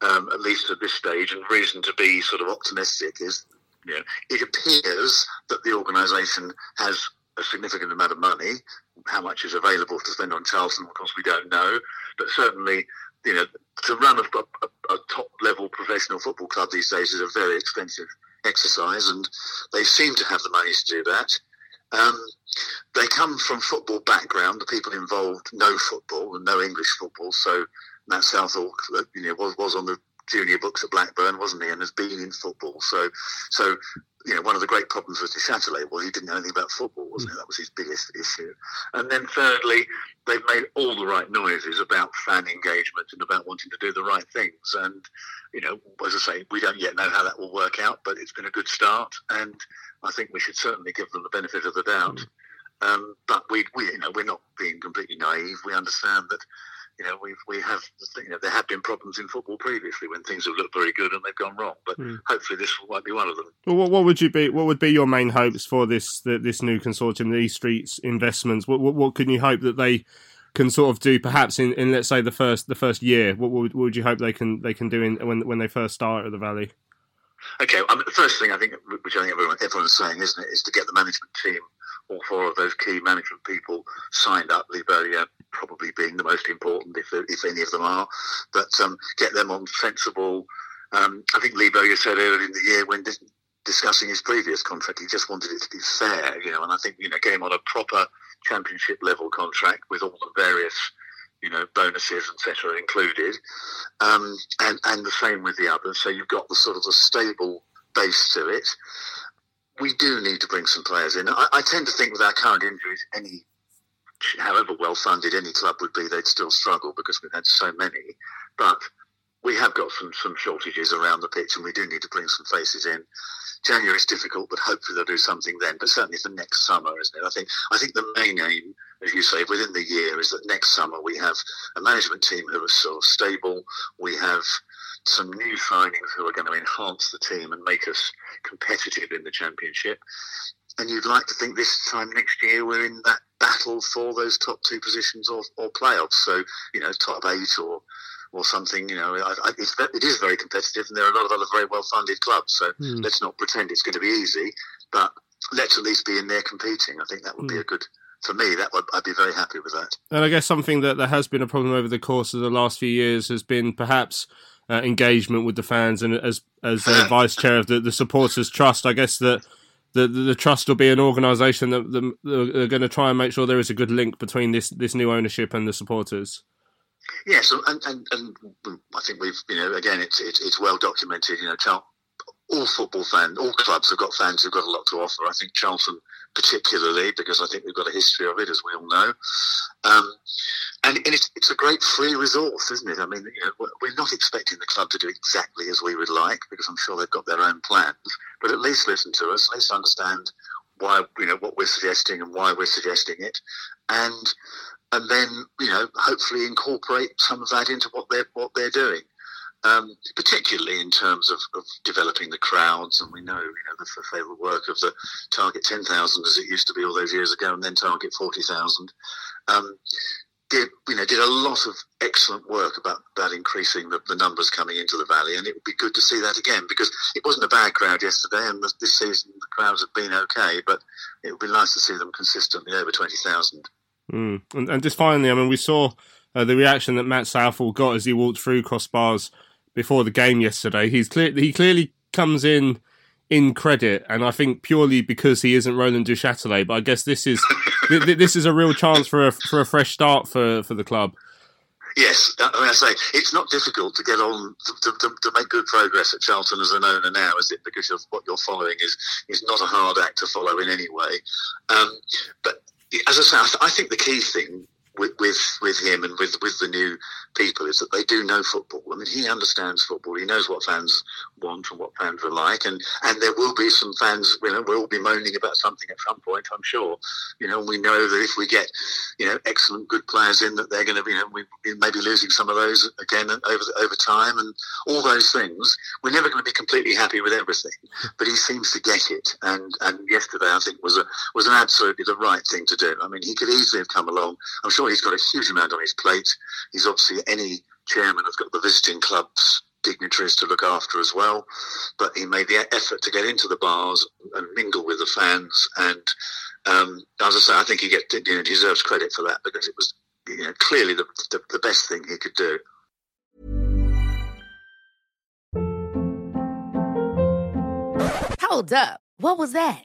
um, at least at this stage, and reason to be sort of optimistic is, you know, it appears that the organisation has a significant amount of money. How much is available to spend on Charlton, of course, we don't know, but certainly you know, to run a, a, a top level professional football club these days is a very expensive exercise, and they seem to have the money to do that. Um, they come from football background. The people involved know football and know English football. So Matt Southall, you know, was, was on the junior books at Blackburn, wasn't he? And has been in football. So, so you know, one of the great problems with Duchâtelet was he didn't know anything about football, wasn't it? That was his biggest issue. And then thirdly, they've made all the right noises about fan engagement and about wanting to do the right things. And, you know, as I say, we don't yet know how that will work out, but it's been a good start. And I think we should certainly give them the benefit of the doubt. Um, but we, we, you know, we're not being completely naive. We understand that, you know, we we have, you know, there have been problems in football previously when things have looked very good and they've gone wrong. But hmm. hopefully, this might be one of them. Well, what, what would you be? What would be your main hopes for this the, this new consortium, the East Streets Investments? What, what what can you hope that they can sort of do, perhaps in, in let's say the first the first year? What would, what would you hope they can they can do in when when they first start at the Valley? Okay, I mean, the first thing I think, which I think everyone, everyone's saying, isn't it, is to get the management team, all four of those key management people signed up. Lee Bowyer probably being the most important, if if any of them are, but um, get them on sensible. Um, I think Lee Bowyer said earlier in the year when dis- discussing his previous contract, he just wanted it to be fair, you know, and I think you know, get on a proper championship level contract with all the various you know, bonuses, etc., included, um, and and the same with the others. So you've got the sort of the stable base to it. We do need to bring some players in. I, I tend to think with our current injuries, any, however well funded any club would be, they'd still struggle because we've had so many. But we have got some some shortages around the pitch, and we do need to bring some faces in. January is difficult, but hopefully they'll do something then. But certainly for next summer, isn't it? I think I think the main aim, as you say, within the year is that next summer we have a management team who are sort of stable. We have some new signings who are going to enhance the team and make us competitive in the championship. And you'd like to think this time next year we're in that battle for those top two positions or, or playoffs. So you know, top eight or or something. You know, I, I, it's, it is very competitive, and there are a lot of other very well-funded clubs. So let's not pretend it's going to be easy, but let's at least be in there competing. I think that would be a good. For me, that would I'd be very happy with that. And I guess something that there has been a problem over the course of the last few years has been perhaps uh, engagement with the fans. And as as uh, vice chair of the, the supporters trust, I guess that the the, the trust will be an organisation that, are going to try and make sure there is a good link between this this new ownership and the supporters. Yes, and, and, and I think we've, you know, again, it's, it's, it's well documented. You know, Char- all football fans, all clubs have got fans who've got a lot to offer. I think Charlton particularly, because I think we've got a history of it, as we all know. Um, and and it's, it's a great free resource, isn't it? I mean, you know, we're- not expecting the club to do exactly as we would like, because I'm sure they've got their own plans. But at least listen to us, at least understand why, you know, what we're suggesting and why we're suggesting it, and and then you know hopefully incorporate some of that into what they're what they're doing. Um, particularly in terms of, of, developing the crowds. And we know, you know, the, favourite work of the Target 10,000 as it used to be all those years ago, and then Target 40,000. Um, did you know did a lot of excellent work about about increasing the, the, numbers coming into the valley, and it would be good to see that again because it wasn't a bad crowd yesterday, and this season the crowds have been okay, but it would be nice to see them consistently over twenty thousand. Mm. And, and, just finally, I mean, we saw uh, the reaction that Matt Southall got as he walked through crossbars before the game yesterday. He's clear he clearly comes in in credit, and I think purely because he isn't Roland Duchâtelet. But I guess this is this is a real chance for a for a fresh start for for the club. Yes, I, mean, I say it's not difficult to get on to, to, to, make good progress at Charlton as an owner now, is it? Because what you're following is is not a hard act to follow in any way. Um, but as I say, I, th- I think the key thing with, with with him and with with the new people is that they do know football. I mean, he understands football. He knows what fans want and what fans are like, and and there will be some fans. You know, we'll be moaning about something at some point. I'm sure. You know, we know that if we get you know excellent good players in, that they're going to be you know we may be losing some of those again over over time, and all those things. We're never going to be completely happy with everything, but he seems to get it. And and yesterday, I think was a was an absolutely the right thing to do. I mean, he could easily have come along. I'm sure he's got a huge amount on his plate. He's obviously any chairman has got the visiting clubs dignitaries to look after as well. But he made the effort to get into the bars and mingle with the fans. And um, as I say, I think he get, you know, deserves credit for that because it was you know, clearly the, the, the best thing he could do. Hold up. What was that?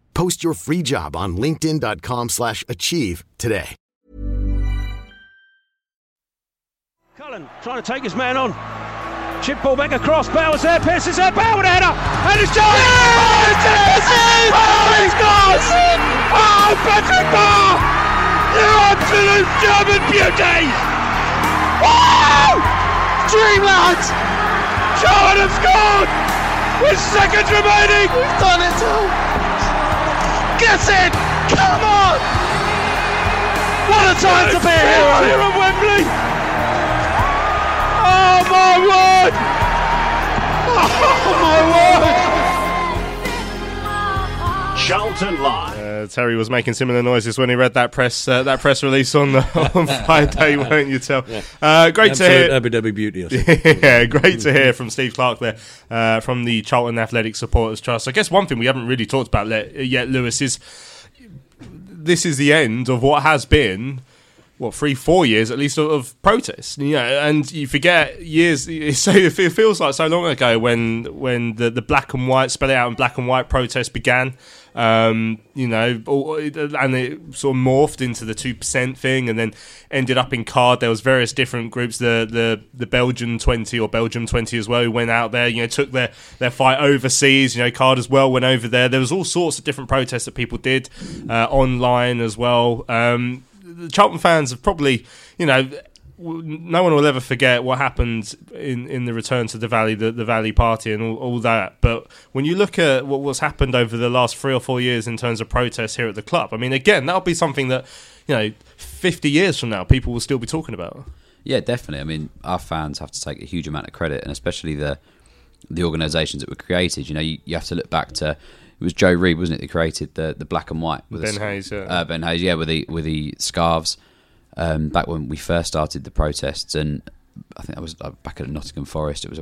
Post your free job on linkedin.com slash achieve today. Cullen trying to take his man on. Chip ball back across. Bowers there. Pearce is there. Bauer header. And it's John. Oh, it's it! Oh, he scores! Oh, Patrick Bauer! You absolute German beauty! Wow! Dreamland! Charlton have scored! With seconds remaining! We've done it all! Get in! Come on! What a time to be here! Here at Wembley! Oh my word! Oh my word! Charlton Live. Uh, Terry was making similar noises when he read that press uh, that press release on the, on Friday, won't you? Tell. Yeah. Uh, great Absolute to hear. Abu Beauty. yeah, great to hear from Steve Clark there uh, from the Charlton Athletic Supporters Trust. I guess one thing we haven't really talked about yet, Lewis, is this is the end of what has been what three, four years at least of, of protest. You know, and you forget years. So it feels like so long ago when when the, the black and white spell it out in black and white protest began. Um, you know, and it sort of morphed into the two percent thing, and then ended up in card. There was various different groups, the the the Belgian twenty or Belgium twenty as well, who went out there. You know, took their their fight overseas. You know, card as well went over there. There was all sorts of different protests that people did uh, online as well. Um, the Charlton fans have probably, you know, no one will ever forget what happened in, in the return to the Valley, the, the Valley Party, and all, all that. But when you look at what, what's happened over the last three or four years in terms of protests here at the club, I mean, again, that'll be something that, you know, 50 years from now, people will still be talking about. Yeah, definitely. I mean, our fans have to take a huge amount of credit, and especially the the organisations that were created. You know, you, you have to look back to it was Joe Reed, wasn't it, that created the, the black and white with Ben the, Hayes, yeah. Uh, ben Hayes, yeah, with the with the scarves. Um, back when we first started the protests, and I think that was uh, back at Nottingham Forest. It was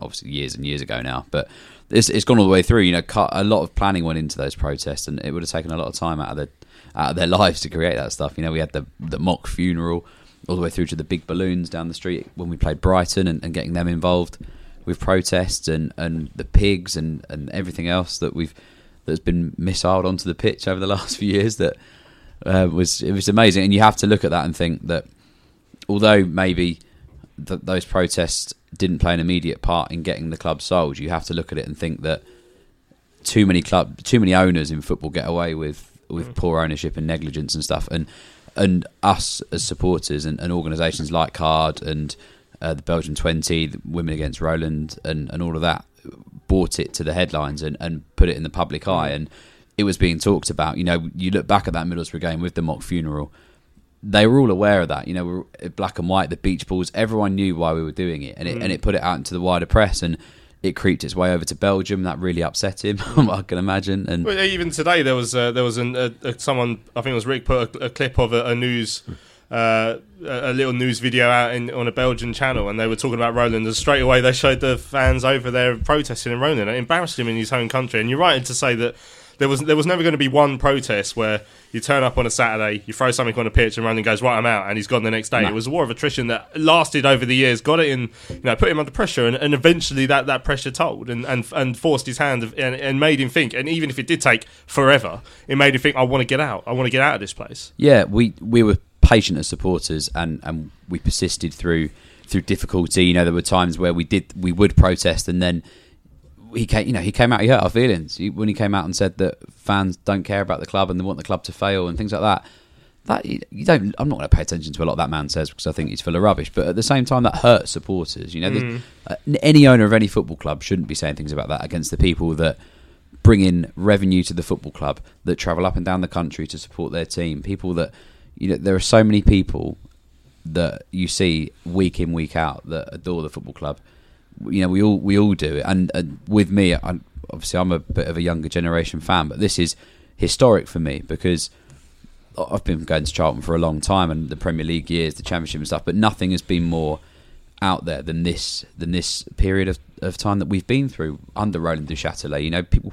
obviously years and years ago now, but it's, it's gone all the way through. You know, a lot of planning went into those protests, and it would have taken a lot of time out of the out of their lives to create that stuff. You know, we had the the mock funeral all the way through to the big balloons down the street when we played Brighton and, and getting them involved with protests and, and the pigs and, and everything else that we've that's been missiled onto the pitch over the last few years that uh, was it was amazing. And you have to look at that and think that although maybe th- those protests didn't play an immediate part in getting the club sold you have to look at it and think that too many club too many owners in football get away with with poor ownership and negligence and stuff. And and us as supporters and, and organisations like Card and uh, the Belgian 20, the Women Against Roland, and, and all of that brought it to the headlines and, and put it in the public eye. And it was being talked about. You know, you look back at that Middlesbrough game with the mock funeral, they were all aware of that. You know, we were black and white, the beach balls, everyone knew why we were doing it. And it, Mm. and it put it out into the wider press. And it creeped its way over to Belgium. That really upset him, I can imagine. And Well, even today, there was uh, there was an, someone I think it was Rick put a, a clip of a, a news. Uh, a little news video out in, on a Belgian channel, and they were talking about Roland. And straight away, they showed the fans over there protesting in Roland. It embarrassed him in his home country. And you're right to say that there was there was never going to be one protest where you turn up on a Saturday, you throw something on a pitch, and Roland goes right, I'm out, and he's gone the next day. No. It was a war of attrition that lasted over the years, got it in, you know, put him under pressure, and, and eventually that, that pressure told, and, and and forced his hand, of, and, and made him think. And even if it did take forever, it made him think, I want to get out, I want to get out of this place. Yeah, we we were patient as supporters, and, and we persisted through through difficulty. You know, there were times where we did we would protest, and then he came. You know, he came out. He hurt our feelings he, when he came out and said that fans don't care about the club and they want the club to fail and things like that. That you don't. I'm not going to pay attention to a lot that man says because I think he's full of rubbish. But at the same time, that hurts supporters. You know, there's- uh, any owner of any football club shouldn't be saying things about that against the people that bring in revenue to the football club, that travel up and down the country to support their team. People that you know, there are so many people that you see week in week out that adore the football club. You know, we all we all do, and, and with me, i obviously I'm a bit of a younger generation fan, but this is historic for me because I've been going to Charlton for a long time, and the Premier League years, the Championship and stuff, but nothing has been more out there than this than this period of, of time that we've been through under Roland Duchâtelet. You know, people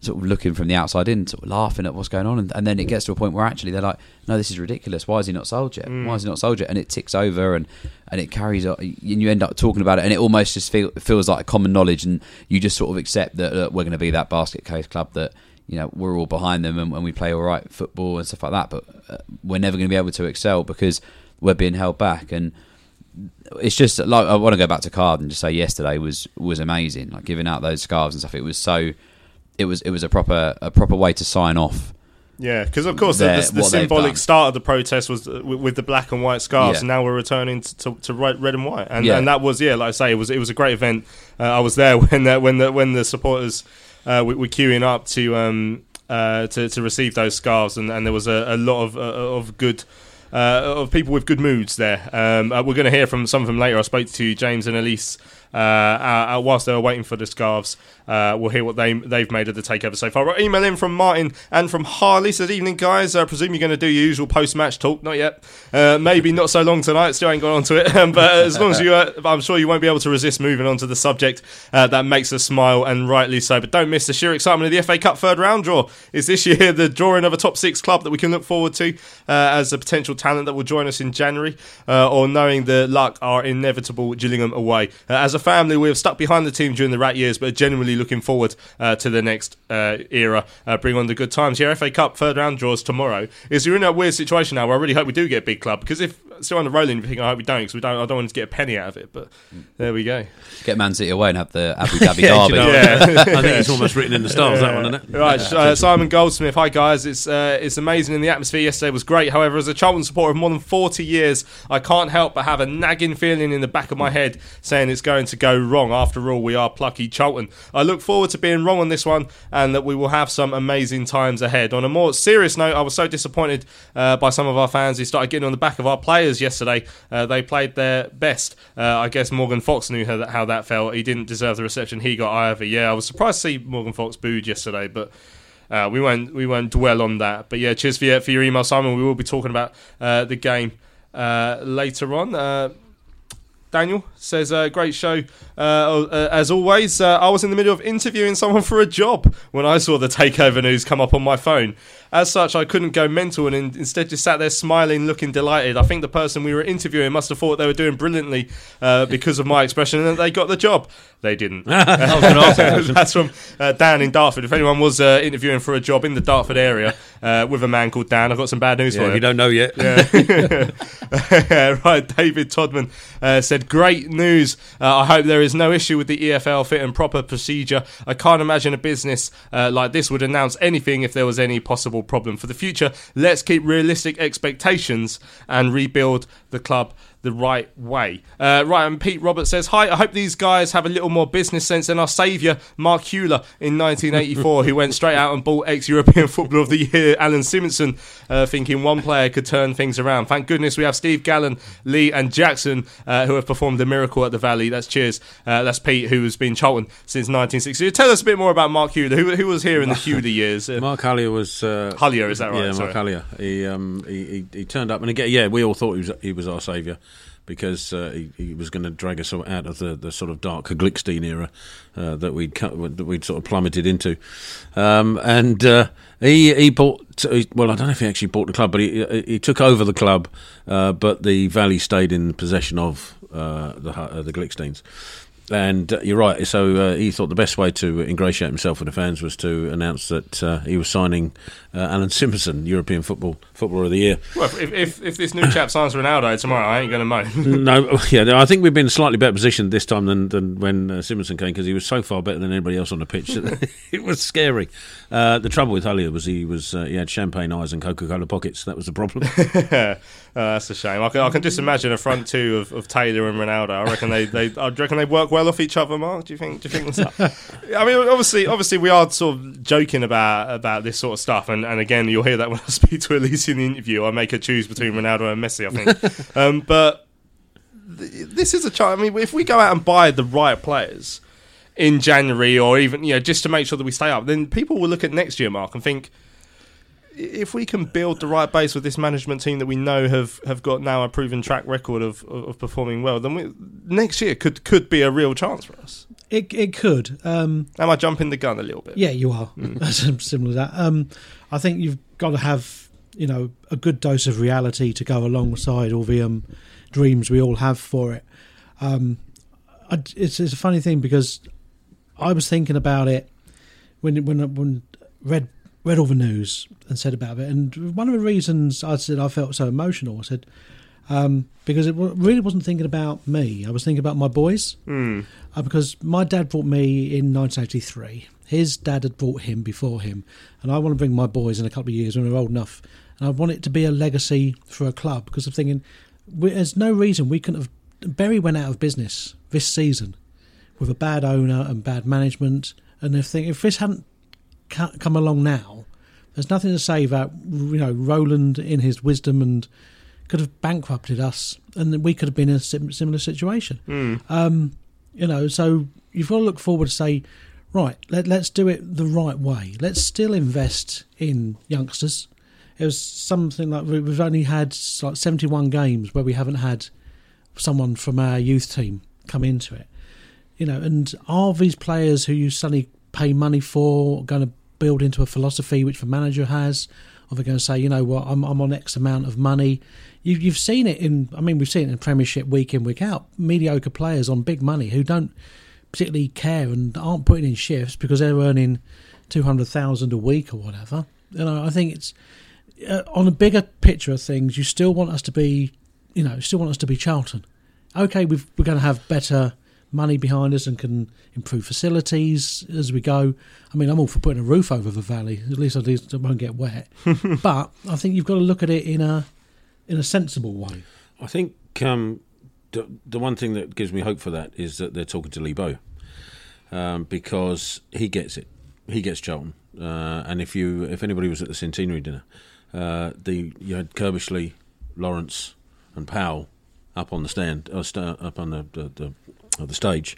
sort of looking from the outside in, sort of laughing at what's going on, and, and then it gets to a point where actually they're like, "No, this is ridiculous. Why is he not sold yet? Why is he not sold yet?" And it ticks over, and and it carries on, and you end up talking about it, and it almost just feel, feels like common knowledge, and you just sort of accept that we're going to be that basket case club that. You know, we're all behind them, and, and we play all right football and stuff like that. But uh, we're never going to be able to excel because we're being held back. And it's just like I want to go back to card and just say yesterday was was amazing. Like giving out those scarves and stuff. It was so. It was it was a proper a proper way to sign off. Yeah, because of course the, Their- the, the they've symbolic start of the protest was uh, with, with the black and white scarves, Yeah. and now we're returning to, to, to red, red and white, and, Yeah. and that was yeah, like I say, it was it was a great event. Uh, I was there when the, when the when the supporters uh, were, were queuing up to um uh, to to receive those scarves, and, and there was a, a lot of uh, of good. Uh, of people with good moods there. Um, uh, we're going to hear from some of them later. I spoke to James and Elise uh, uh, uh, whilst they were waiting for the scarves. Uh, we'll hear what they they've made of the takeover so far. Right, email in from Martin and from Harley. Said evening, guys. I presume you're going to do your usual post match talk. Not yet. Maybe not so long tonight. Still ain't got onto it. But as long as you, I'm sure you won't be able to resist moving on to the subject that makes us smile, and rightly so. But don't miss the sheer excitement of the FA Cup third round draw. Is this year the drawing of a top six club that we can look forward to as a potential talent that will join us in January, or knowing the luck are inevitable Gillingham away. As a family, we have stuck behind the team during the rat years, but are genuinely looking forward uh, to the next uh, era. Uh, bring on the good times. Yeah, FA Cup third round draws tomorrow. Is you're in a weird situation now where I really hope we do get a big club because if still on the rolling, you think I hope we don't because we don't. I don't want to get a penny out of it. But there we go. Get Man City away and have the Abu Dhabi Yeah, derby. you know, Yeah. I think it's almost written in the stars, that one, isn't it? Right, uh, Simon Goldsmith. Hi guys, it's uh, it's amazing, and the atmosphere yesterday was great. However, as a Charlton supporter of more than forty years, I can't help but have a nagging feeling in the back of my head saying it's going to go wrong. After all, we are plucky Charlton. I look forward to being wrong on this one, and that we will have some amazing times ahead. On a more serious note, I was so disappointed uh, by some of our fans who started getting on the back of our players yesterday. Uh, they played their best. Uh, I guess Morgan Fox knew how that, how that felt. He didn't deserve the reception he got either. Yeah, I was surprised to see Morgan Fox booed yesterday, but. Uh, we won't we won't dwell on that, but yeah, cheers for your, for your email, Simon. We will be talking about uh, the game uh, later on. Daniel says, uh, "Great show uh, uh, as always." Uh, I was in the middle of interviewing someone for a job when I saw the takeover news come up on my phone. As such, I couldn't go mental and in- instead just sat there smiling, looking delighted. I think the person we were interviewing must have thought they were doing brilliantly uh, because of my expression, and that they got the job. They didn't. I was gonna ask that. That's from uh, Dan in Dartford. If anyone was uh, interviewing for a job in the Dartford area uh, with a man called Dan, I've got some bad news Yeah, for you. you don't know yet. Yeah. right, David Todman uh, said, Great news. Uh, I hope there is no issue with the EFL fit and proper procedure. I can't imagine a business uh, like this would announce anything if there was any possible problem for the future. Let's keep realistic expectations and rebuild the club the right way. Uh, right, and Pete Roberts says, Hi, I hope these guys have a little more business sense than our saviour, Mark Hulyer, in 1984, who went straight out and bought ex European Footballer of the Year, Allan Simonsen, uh, thinking one player could turn things around. Thank goodness we have Steve Gallen, Lee, and Jackson, uh, who have performed a miracle at the Valley. That's cheers. Uh, that's Pete, who has been Charlton since 1960. Tell us a bit more about Mark Hulyer. Who, who was here in the Hulyer years? Uh, Mark Hulyer was uh, Hulyer, is that right? Yeah, Mark Sorry. Hulyer. He, um, he, he he turned up, and again, yeah, we all thought he was he was our saviour because uh, he, he was going to drag us out of the, the sort of dark Gliksten era uh, that we'd cut, that we'd sort of plummeted into, um, and uh, he he bought. Well, I don't know if he actually bought the club, but he he took over the club, uh, but the Valley stayed in possession of uh, the uh, the Glikstens. And uh, you're right. So uh, he thought the best way to ingratiate himself with the fans was to announce that uh, he was signing uh, Alan Simpson, European Football Footballer of the Year. Well, if, if, if this new chap signs Ronaldo tomorrow, I ain't going to moan. no, yeah, no, I think we've been slightly better positioned this time than, than when uh, Simonsen came because he was so far better than anybody else on the pitch. that it was scary. Uh, the trouble with Hulyer was he was uh, he had champagne eyes and Coca Cola pockets. That was the problem. Uh, that's a shame. I can, I can just imagine a front two of, of Taylor and Ronaldo. I reckon they, they I reckon they work well off each other. Mark, do you think? Do you think? I mean, obviously, obviously, we are sort of joking about about this sort of stuff, and, and again, you'll hear that when I speak to Elise in the interview. I make her choose between Ronaldo and Messi. I think, um, but th- this is a chance. I mean, if we go out and buy the right players in January, or even you know, just to make sure that we stay up, then people will look at next year, Mark, and think if we can build the right base with this management team that we know have, have got now a proven track record of, of, of performing well, then we, next year could could be a real chance for us. It it could. Um, Am I jumping the gun a little bit? Yeah, you are. Similar to that. Um, I think you've got to have you know a good dose of reality to go alongside all the um, dreams we all have for it. Um, I, it's it's a funny thing because I was thinking about it when when when read read all the news and said about it, and one of the reasons I said I felt so emotional, I said. Um, because it really wasn't thinking about me. I was thinking about my boys. Hmm. Uh, because my dad brought me in 1983. His dad had brought him before him, and I want to bring my boys in a couple of years when they're old enough, and I want it to be a legacy for a club. Because I'm thinking, we, there's no reason we couldn't have. Bury went out of business this season with a bad owner and bad management, and if they, if this hadn't come along now, there's nothing to say that you know Roland in his wisdom and could have bankrupted us, and we could have been in a similar situation. Mm. Um, you know, so you've got to look forward to say, right, let, let's do it the right way. Let's still invest in youngsters. It was something like we- we've only had like 71 games where we haven't had someone from our youth team come into it. You know, and are these players who you suddenly pay money for going to build into a philosophy which the manager has? Or they're going to say, you know what, I'm, I'm on X amount of money. You, you've seen it in, I mean, we've seen it in Premiership week in, week out. Mediocre players on big money who don't particularly care and aren't putting in shifts because they're earning 200,000 a week or whatever. You know, I think it's uh, on a bigger picture of things, you still want us to be, you know, still want us to be Charlton. Okay, we've, we're going to have better money behind us and can improve facilities as we go. I mean, I'm all for putting a roof over the valley. At least at least it won't get wet. but I think you've got to look at it in a in a sensible way. I think um, the, the one thing that gives me hope for that is that they're talking to Lee Bow um, because he gets it. He gets Charlton. Uh, and if you if anybody was at the centenary dinner, uh, the you had Curbishley, Lawrence, and Powell up on the stand, uh, sta up on the the, the uh, the stage,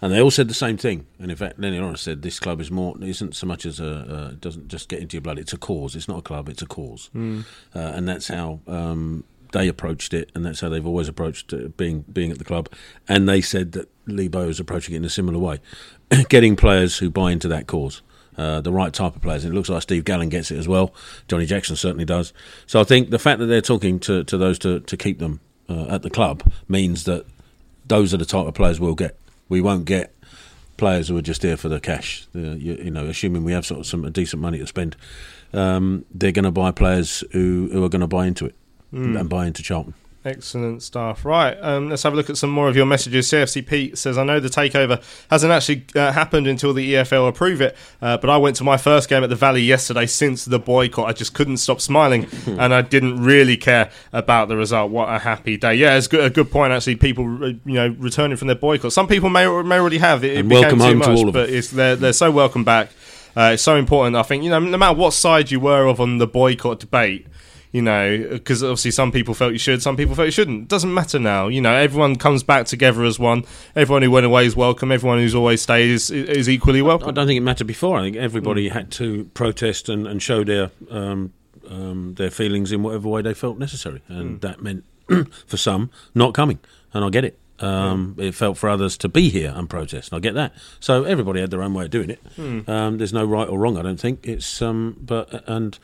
and they all said the same thing. And in fact, Lennie Lawrence said this club is more isn't so much as a uh, doesn't just get into your blood. It's a cause. It's not a club. It's a cause, Mm. uh, and that's how um, they approached it, and that's how they've always approached uh, being being at the club. And they said that Lee Bowyer is approaching it in a similar way, getting players who buy into that cause. Uh, the right type of players. And it looks like Steve Gallen gets it as well. Johnny Jackson certainly does. So I think the fact that they're talking to, to those to, to keep them uh, at the club means that those are the type of players we'll get. We won't get players who are just here for the cash. The, you, you know, assuming we have sort of some decent money to spend, um, they're going to buy players who, who are going to buy into it Mm. and buy into Charlton. Excellent stuff. Right, um, let's have a look at some more of your messages. CFC Pete says, I know the takeover hasn't actually uh, happened until the EFL approve it, uh, but I went to my first game at the Valley yesterday since the boycott. I just couldn't stop smiling and I didn't really care about the result. What a happy day. Yeah, it's good, a good point, actually. People, uh, you know, returning from their boycott. Some people may, may already have. It, it welcome home to all of but it's, they're, they're so welcome back. Uh, it's so important. I think, you know, no matter what side you were of on the boycott debate, you know, because obviously some people felt you should, some people felt you shouldn't. Doesn't matter now. You know, everyone comes back together as one. Everyone who went away is welcome. Everyone who's always stayed is, is equally welcome. I don't think it mattered before. I think Mm. everybody had to protest and, and show their um, um, their feelings in whatever way they felt necessary, Mm. and that meant for some not coming, and I get it. Um, It felt for others to be here and protest, and I get that. So everybody had their own way of doing it. Mm. Um, there's no right or wrong. I don't think it's. Um, but and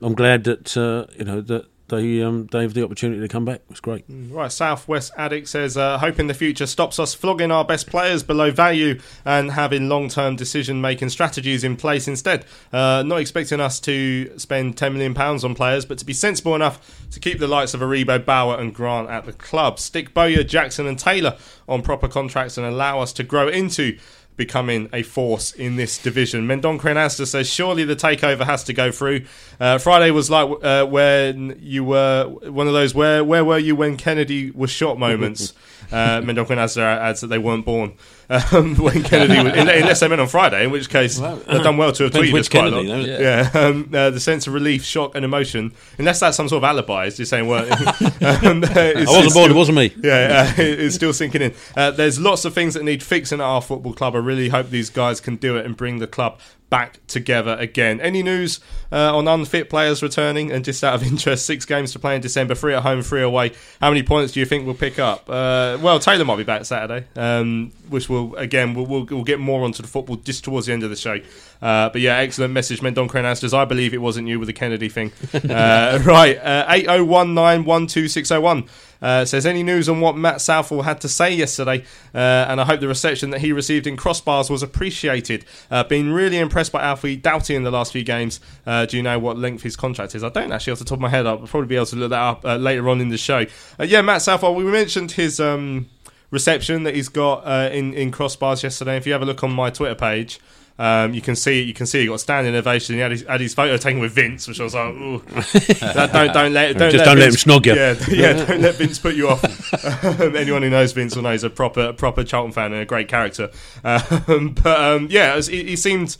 I'm glad that uh, you know that they um, they have the opportunity to come back. It's great. Right, Southwest Addict says, uh, hoping the future stops us flogging our best players below value and having long term decision making strategies in place instead. Uh, not expecting us to spend £10 million on players, but to be sensible enough to keep the likes of Aribo, Bauer, and Grant at the club. Stick Bowyer, Jackson, and Taylor on proper contracts and allow us to grow into becoming a force in this division. Mendon Crenasta says, surely the takeover has to go through. Uh, Friday was like uh, when you were one of those where where were you when Kennedy was shot moments. uh, Mendon Crenasta adds that they weren't born um, when Kennedy was, unless they meant on Friday, in which case they've done well to have tweeted us quite a lot. though. Yeah, um, uh, the sense of relief, shock, and emotion. Unless that's some sort of alibi, is just saying, well, um, I wasn't born. It wasn't me. yeah, uh, it's still sinking in. Uh, there's lots of things that need fixing at our football club. I really hope these guys can do it and bring the club back together again. Any news uh, on unfit players returning? And just out of interest, six games to play in December, three at home, three away. How many points do you think we'll pick up? Uh, well, Taylor might be back Saturday, um, which will again we'll, we'll, we'll get more onto the football just towards the end of the show. Uh, but yeah, excellent message, Mendon Crenasters. I believe it wasn't you with the Kennedy thing. uh, right, eight zero one nine one two six zero one. Uh, says any news on what Matt Southall had to say yesterday, uh, and I hope the reception that he received in crossbars was appreciated. Uh, been really impressed by Alfie Doughty in the last few games. Uh, do you know what length his contract is? I don't actually off the top of my head. I'll probably be able to look that up uh, later on in the show. Uh, yeah, Matt Southall. We mentioned his um, reception that he's got uh, in in crossbars yesterday. If you have a look on my Twitter page. Um, you can see you can see he got standing ovation. He had his, had his photo taken with Vince, which I was like, Ooh. That- don't don't let don't Just don't let him snog you. Yeah, yeah, don't let Vince put you off. Um, anyone who knows Vince will know he's a proper proper Charlton fan and a great character. Um, but um, yeah, was- he, he seemed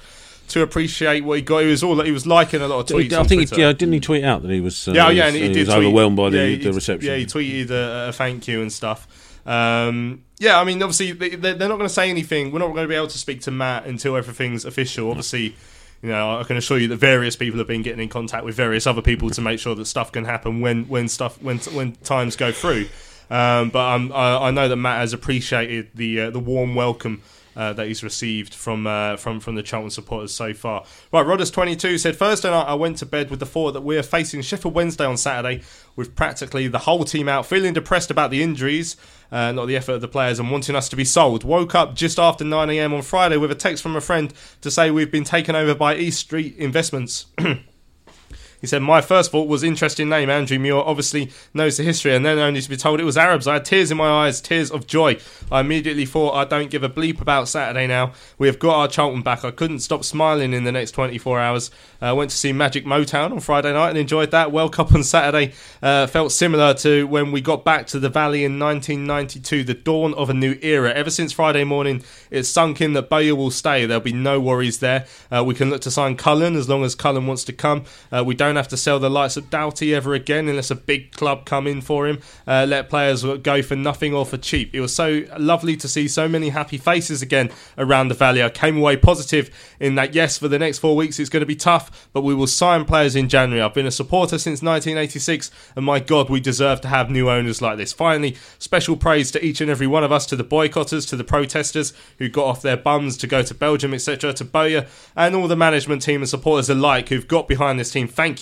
to appreciate what he got. He was all he was liking a lot of tweets. I think he, yeah, didn't he tweet out that he was? Uh, Yeah, oh, he yeah, was, and he, he did was tweet- overwhelmed by the, yeah, he- the reception. Yeah, he tweeted a, a thank you and stuff. Um, yeah, I mean, obviously they, they're they're not going to say anything. We're not going to be able to speak to Matt until everything's official. Obviously, you know, I can assure you that various people have been getting in contact with various other people to make sure that stuff can happen when when stuff when when times go through. Um, but I, I know that Matt has appreciated the uh, the warm welcome uh, that he's received from uh, from from the Charlton supporters so far. Right, Rodders twenty two said Thursday night I went to bed with the thought that we are facing Sheffield Wednesday on Saturday with practically the whole team out, feeling depressed about the injuries, uh, not the effort of the players, and wanting us to be sold. Woke up just after nine a.m. on Friday with a text from a friend to say we've been taken over by East Street Investments. He said, My first thought was interesting name. Andrew Muir obviously knows the history, and then only to be told it was Arabs. I had tears in my eyes, tears of joy. I immediately thought, I don't give a bleep about Saturday now. We have got our Charlton back. I couldn't stop smiling in the next 24 hours. I uh, went to see Magic Motown on Friday night and enjoyed that. World Cup on Saturday uh, felt similar to when we got back to the Valley in 1992, the dawn of a new era. Ever since Friday morning, it's sunk in that Bowyer will stay. There'll be no worries there. Uh, we can look to sign Cullen as long as Cullen wants to come. Uh, we don't won't have to sell the likes of Doughty ever again unless a big club come in for him. Uh, let players go for nothing or for cheap. It was so lovely to see so many happy faces again around the valley. I came away positive in that. Yes, for the next four weeks it's going to be tough, but we will sign players in January. I've been a supporter since 1986, and my God, we deserve to have new owners like this. Finally, special praise to each and every one of us, to the boycotters, to the protesters who got off their bums to go to Belgium, etc., to Bowyer, and all the management team and supporters alike who've got behind this team. Thank you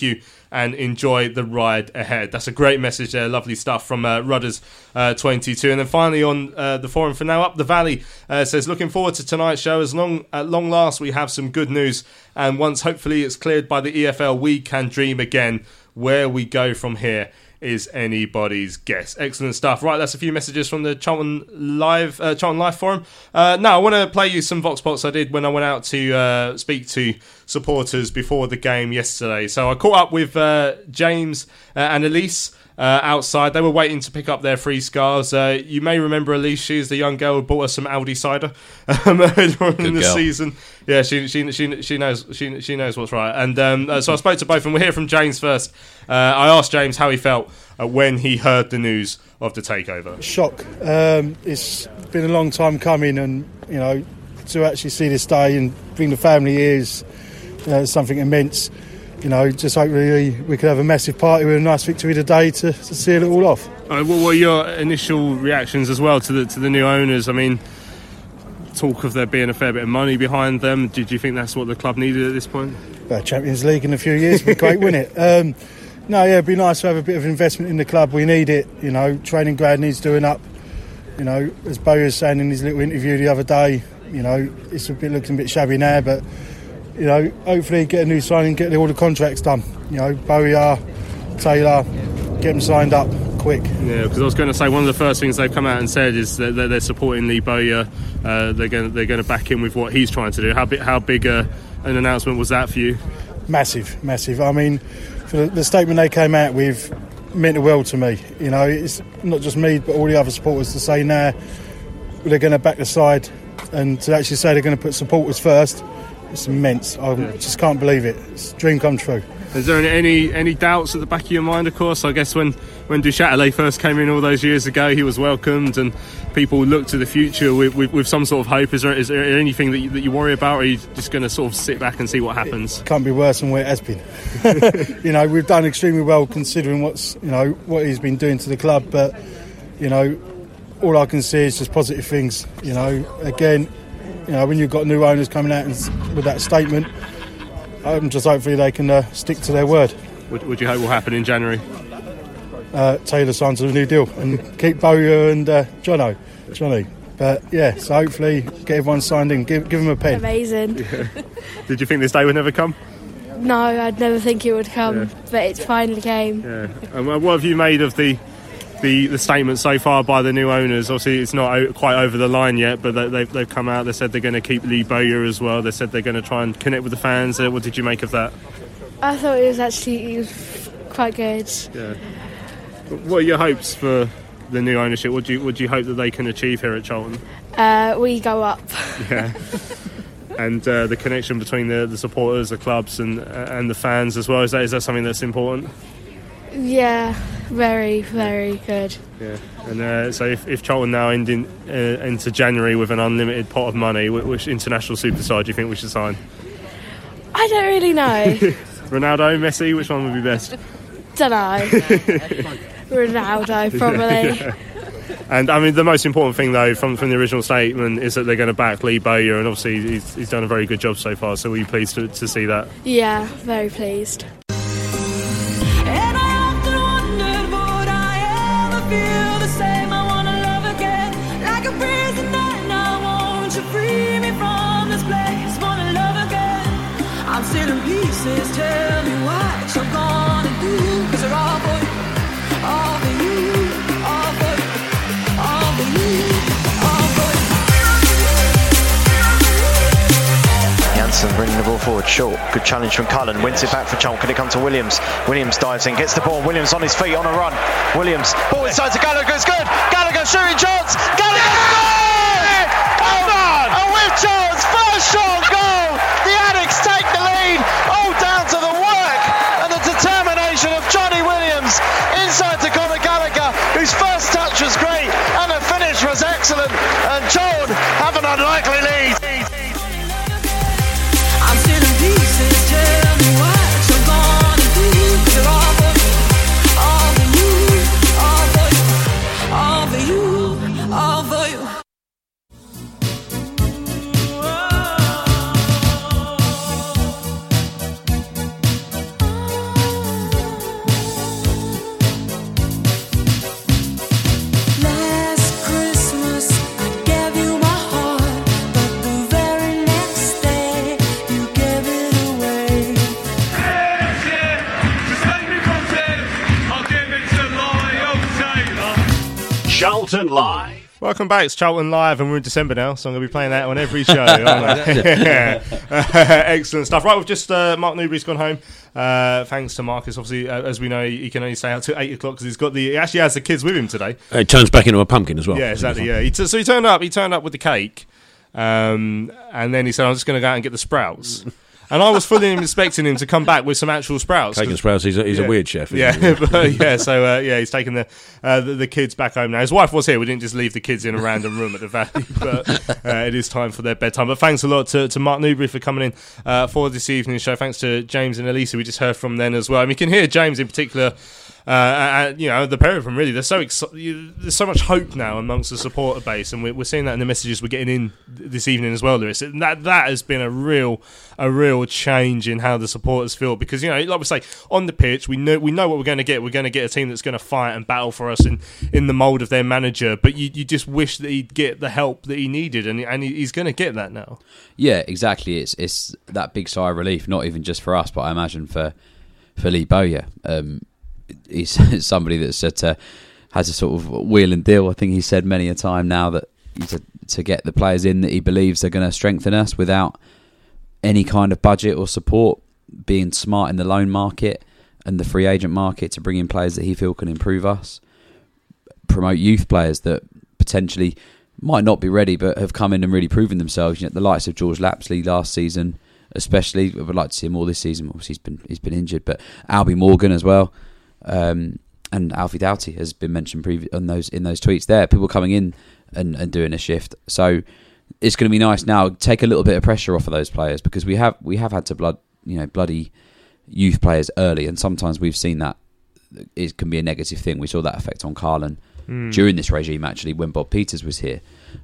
and enjoy the ride ahead. That's a great message there. Lovely stuff from uh, Rudders uh, 22. And then finally on uh, the forum for now, up the valley uh, says looking forward to tonight's show. As long at long last we have some good news, and once hopefully it's cleared by the EFL, we can dream again. Where we go from here is anybody's guess. Excellent stuff. Right, that's a few messages from the Charlton Live uh, Charlton Live forum. Uh, now, I want to play you some Vox Pops I did when I went out to uh, speak to supporters before the game yesterday. So I caught up with uh, James uh, and Elise uh, outside. They were waiting to pick up their free scars. Uh, you may remember Elise. She's the young girl who bought us some Aldi cider um, earlier on in the girl. season. Yeah, she she she she knows she she knows what's right. And um, uh, so I spoke to both, and we'll hear from James first. Uh, I asked James how he felt uh, when he heard the news of the takeover. shock. Um, it's been a long time coming, and you know, to actually see this day and bring the family here is uh, something immense. You know, just hope really we could have a massive party with a nice victory today to, to seal it all off. What were your initial reactions as well to the to the new owners? I mean, talk of there being a fair bit of money behind them. Did you think that's what the club needed at this point? Uh, Champions League in a few years would be great, wouldn't it? Um, no, yeah, it'd be nice to have a bit of investment in the club. We need it. You know, training ground needs doing up. You know, as Bowyer was saying in his little interview the other day, you know, it's a bit looking a bit shabby now, but you know, hopefully get a new signing, get all the contracts done. You know, Bowyer, Taylor, get them signed up quick. Yeah, because I was going to say one of the first things they've come out and said is that they're supporting Lee Bowyer. Uh, they're going to, they're going to back him with what he's trying to do. How big how big uh, an announcement was that for you? Massive, massive. I mean, for the, the statement they came out with meant the world to me. You know, it's not just me, but all the other supporters to say now they're going to back the side and to actually say they're going to put supporters first. It's immense. I just can't believe it. It's a dream come true. Is there any, any doubts at the back of your mind? Of course, I guess when when Duchâtelet first came in all those years ago, he was welcomed and people looked to the future with, with, with some sort of hope. Is there is there anything that you, that you worry about, or are you just going to sort of sit back and see what happens? It Can't be worse than where it has been. you know, we've done extremely well considering what's you know what he's been doing to the club, but you know, all I can see is just positive things. You know, again, you know, when you've got new owners coming out and, s- with that statement, I'm just hopefully they can uh, stick to their word. What, what do you hope will happen in January? Uh, Taylor signs a new deal and keep Bowyer and uh, Jono, Johnny. But yeah, so hopefully get everyone signed in, give, give them a pen. Amazing. Did you think this day would never come? No, I'd never think it would come, Yeah. but it finally came. Yeah. And what have you made of the the, the statement so far by the new owners? Obviously, it's not o- quite over the line yet, but they, they've, they've come out. They said they're going to keep Lee Bowyer as well. They said they're going to try and connect with the fans. Uh, what did you make of that? I thought it was actually it was quite good. Yeah. What are your hopes for the new ownership? What do you what do you hope that they can achieve here at Charlton? Uh, we go up. Yeah. and uh, the connection between the, the supporters, the clubs, and and the fans as well. Is that is that something that's important? Yeah, very, very good. Yeah. And uh, so if, if Charlton now end in, uh, into January with an unlimited pot of money, which international superstar do you think we should sign? I don't really know. Ronaldo, Messi, which one would be best? don't know. Ronaldo, probably. Yeah. And I mean, the most important thing though, from, from the original statement, is that they're going to back Lee Bowyer, and obviously he's, he's done a very good job so far. So we're pleased to, to see that. Yeah, very pleased. Anderson bringing the ball forward short. Good challenge from Cullen. Wins it back for Chong. Can it come to Williams? Williams dives in, gets the ball. Williams on his feet on a run. Williams. Ball inside to Gallagher. It's good. Gallagher shooting chance. Gallagher. Yeah! Oh on. A whiff chance. First shot goal. The Addicts take the lead. All down to the work and the determination of Johnny Williams inside to Conor Gallagher, whose first touch was great and the finish was excellent. And John have an unlikely lead. Welcome back. It's Charlton Live, and we're in December now, so I'm going to be playing that on every show. Excellent stuff. Right, we've just uh, Mark Newbury's gone home. Uh, thanks to Marcus. Obviously, uh, as we know, he can only stay out till eight o'clock because he's got the. He actually has the kids with him today. It turns back into a pumpkin as well. Yeah, exactly. Yeah. He t- so he turned up. He turned up with the cake, um, and then he said, "I'm just going to go out and get the sprouts." And I was fully expecting him to come back with some actual sprouts. Cake and sprouts, he's a- he's a weird chef, isn't Yeah, but, yeah. So uh, yeah, he's taking the, uh, the the kids back home now. His wife was here. We didn't just leave the kids in a random room at the Valley, but uh, it is time for their bedtime. But thanks a lot to, to Mark Newbury for coming in uh, for this evening's show. Thanks to James and Elisa. We just heard from them as well. I mean, you can hear James in particular. Uh, you know the pair of them really. They're so you, there's so much hope now amongst the supporter base, and we're, we're seeing that in the messages we're getting in this evening as well, Lewis. And that that has been a real a real change in how the supporters feel because you know, like we say, on the pitch, we know we know what we're going to get. We're going to get a team that's going to fight and battle for us in, in the mould of their manager. But you, you just wish that he'd get the help that he needed, and and he's going to get that now. Yeah, exactly. It's it's that big sigh of relief, not even just for us, but I imagine for for Lee Bowyer. Um, he's somebody that's at, uh, has a sort of wheel and deal. I think he said many a time now that to, to get the players in that he believes are going to strengthen us without any kind of budget or support. Being smart in the loan market and the free agent market to bring in players that he feel can improve us promote youth players that potentially might not be ready but have come in and really proven themselves. You know, the likes of George Lapslie last season, especially. I would like to see him more this season. Obviously, he's been he's been injured, but Albie Morgan as well, um, and Alfie Doughty has been mentioned previ- on those in those tweets. There, people coming in and, and doing a shift. So it's going to be nice now. Take a little bit of pressure off of those players because we have we have had to blood you know bloody youth players early, and sometimes we've seen that it can be a negative thing. We saw that effect on Karlan Mm. during this regime, actually, when Bob Peeters was here.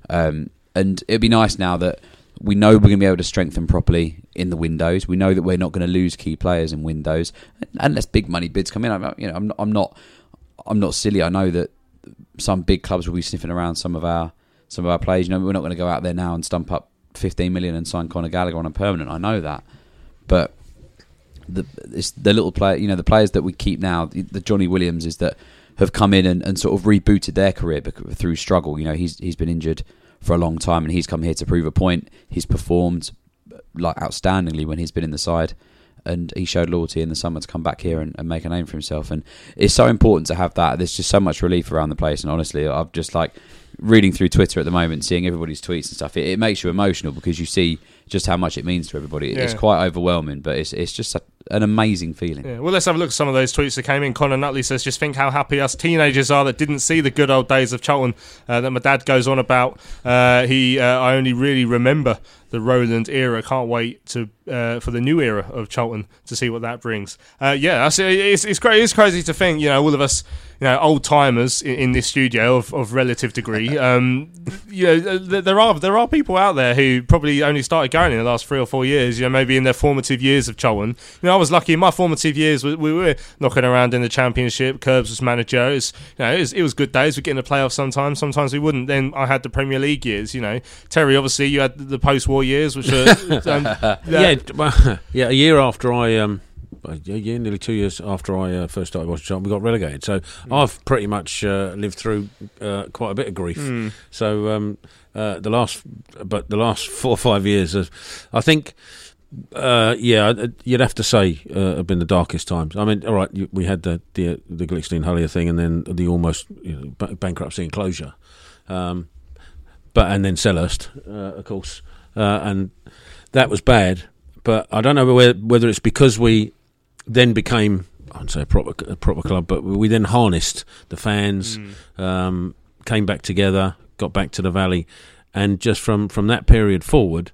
Um, and it'd be nice now that we know we're going to be able to strengthen properly in the windows. We know that we're not going to lose key players in windows unless big money bids come in. I'm, you know, I'm, not, I'm not, I'm not silly. I know that some big clubs will be sniffing around some of our some of our players. You know, we're not going to go out there now and stump up 15 million and sign Conor Gallagher on a permanent. I know that, but the the little player, you know, the players that we keep now, the, the Johnny Williams is that have come in and, and sort of rebooted their career through struggle. You know, he's he's been injured for a long time and he's come here to prove a point. He's performed like outstandingly when he's been in the side. And he showed loyalty in the summer to come back here and, and make a name for himself. And it's so important to have that. There's just so much relief around the place. And honestly, I've just like reading through Twitter at the moment, seeing everybody's tweets and stuff. It, it makes you emotional because you see just how much it means to everybody. It's quite overwhelming, but it's it's just a, an amazing feeling. Yeah, well, let's have a look at some of those tweets that came in. Connor Nutley says, "Just think how happy us teenagers are that didn't see the good old days of Charlton uh, that my dad goes on about. Uh, he, uh, I only really remember the Roland era. Can't wait to uh, for the new era of Charlton to see what that brings. Uh, yeah, that's, it's it's great. It's crazy to think, you know, all of us, you know, old timers in, in this studio of, of relative degree. Um, you know, there are there are people out there who probably only started going in the last three or four years. You know, maybe in their formative years of Charlton. You know, I was lucky in my formative years. We, we were knocking around in the championship. Curbs was manager. It was, you know, it was, it was good days. We get in the playoffs sometimes. Sometimes we wouldn't. Then I had the Premier League years. You know, Terry. Obviously, you had the post-war years, which are um, yeah, well, yeah. A year after I, um, a year, nearly two years after I uh, first started watching Charlton, we got relegated. So I've pretty much uh, lived through uh, quite a bit of grief. Mm. So um, uh, the last, but the last four or five years, I think. Uh, yeah, you'd have to say uh, have been the darkest times. I mean, all right, you, we had the the, the Gliksten Hulyer thing, and then the almost you know, ba- bankruptcy and closure. Um, but and then Selhurst, uh, of course, uh, and that was bad. But I don't know whether, whether it's because we then became, I wouldn't say a proper a proper club, but we then harnessed the fans, um, came back together, got back to the valley, and just from from that period forward.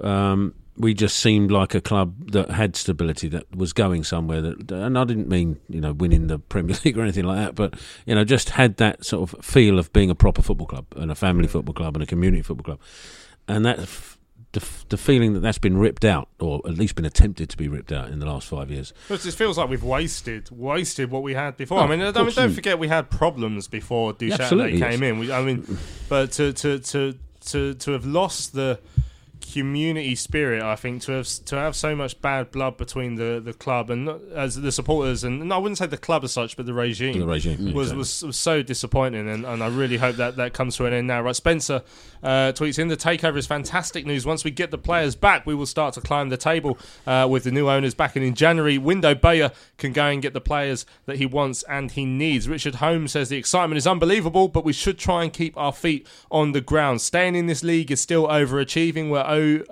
Um, we just seemed like a club that had stability, that was going somewhere. That, and I didn't mean you know winning the Premier League or anything like that, but you know just had that sort of feel of being a proper football club and a family football club and a community football club, and that f- the, f- the feeling that that's been ripped out, or at least been attempted to be ripped out in the last five years. It just feels like we've wasted wasted what we had before. Oh, I mean, I mean, don't forget we had problems before absolutely, came yes. in. We, I mean, but to to to to to have lost the community spirit, I think to have to have so much bad blood between the, the club and as the supporters, and no, I wouldn't say the club as such, but the regime, The regime, was, exactly. was was so disappointing, and, and I really hope that that comes to an end now. Right, Spencer uh, tweets in the takeover is fantastic news. Once we get the players back, we will start to climb the table uh, with the new owners back in in January. Window Bowyer can go and get the players that he wants and he needs. Richard Holmes says the excitement is unbelievable, but we should try and keep our feet on the ground. Staying in this league is still overachieving. We're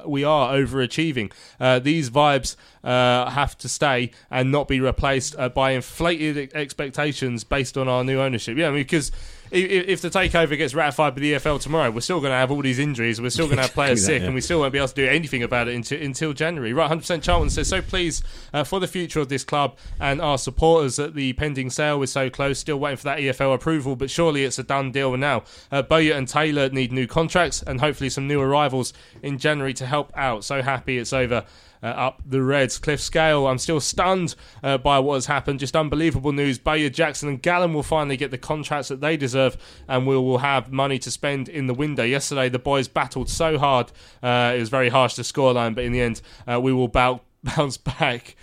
we are overachieving. Uh, these vibes uh, have to stay and not be replaced uh, by inflated expectations based on our new ownership. Yeah, I mean, because if the takeover gets ratified by the EFL tomorrow, we're still going to have all these injuries. We're still going to have players sick, yeah. and we still won't be able to do anything about it until, until January. Right, 100% Charlton says, so please, uh, for the future of this club and our supporters that the pending sale is so close. Still waiting for that EFL approval, but surely it's a done deal now. Uh, and Taylor need new contracts and hopefully some new arrivals in January to help out. So happy it's over. Uh, up the Reds. Cliff Scale, I'm still stunned uh, by what has happened. Just unbelievable news. Bowyer, Jackson, and Gallen will finally get the contracts that they deserve, and we will have money to spend in the window. Yesterday, the boys battled so hard. Uh, it was very harsh to scoreline, but in the end, uh, we will bounce back.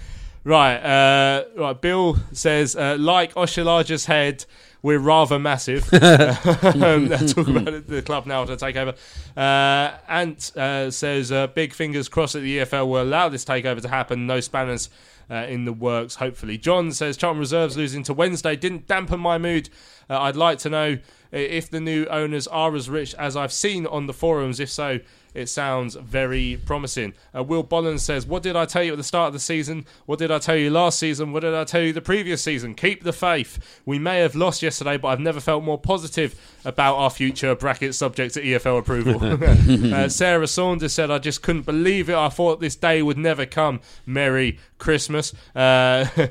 Right, uh, right. Bill says, uh, like Oshilaja's head, we're rather massive. um, talk about it, the club now to take over. Uh, Ant uh, says, uh, big fingers crossed that the EFL will allow this takeover to happen. No spanners uh, in the works, hopefully. John says, Charlton Reserves losing to Wednesday didn't dampen my mood. Uh, I'd like to know if the new owners are as rich as I've seen on the forums. If so, it sounds very promising. Uh, Will Bolland says, What did I tell you at the start of the season? What did I tell you last season? What did I tell you the previous season? Keep the faith. We may have lost yesterday, but I've never felt more positive about our future. Bracket subject to EFL approval. uh, Sarah Saunders said, I just couldn't believe it. I thought this day would never come. Merry Christmas. Uh,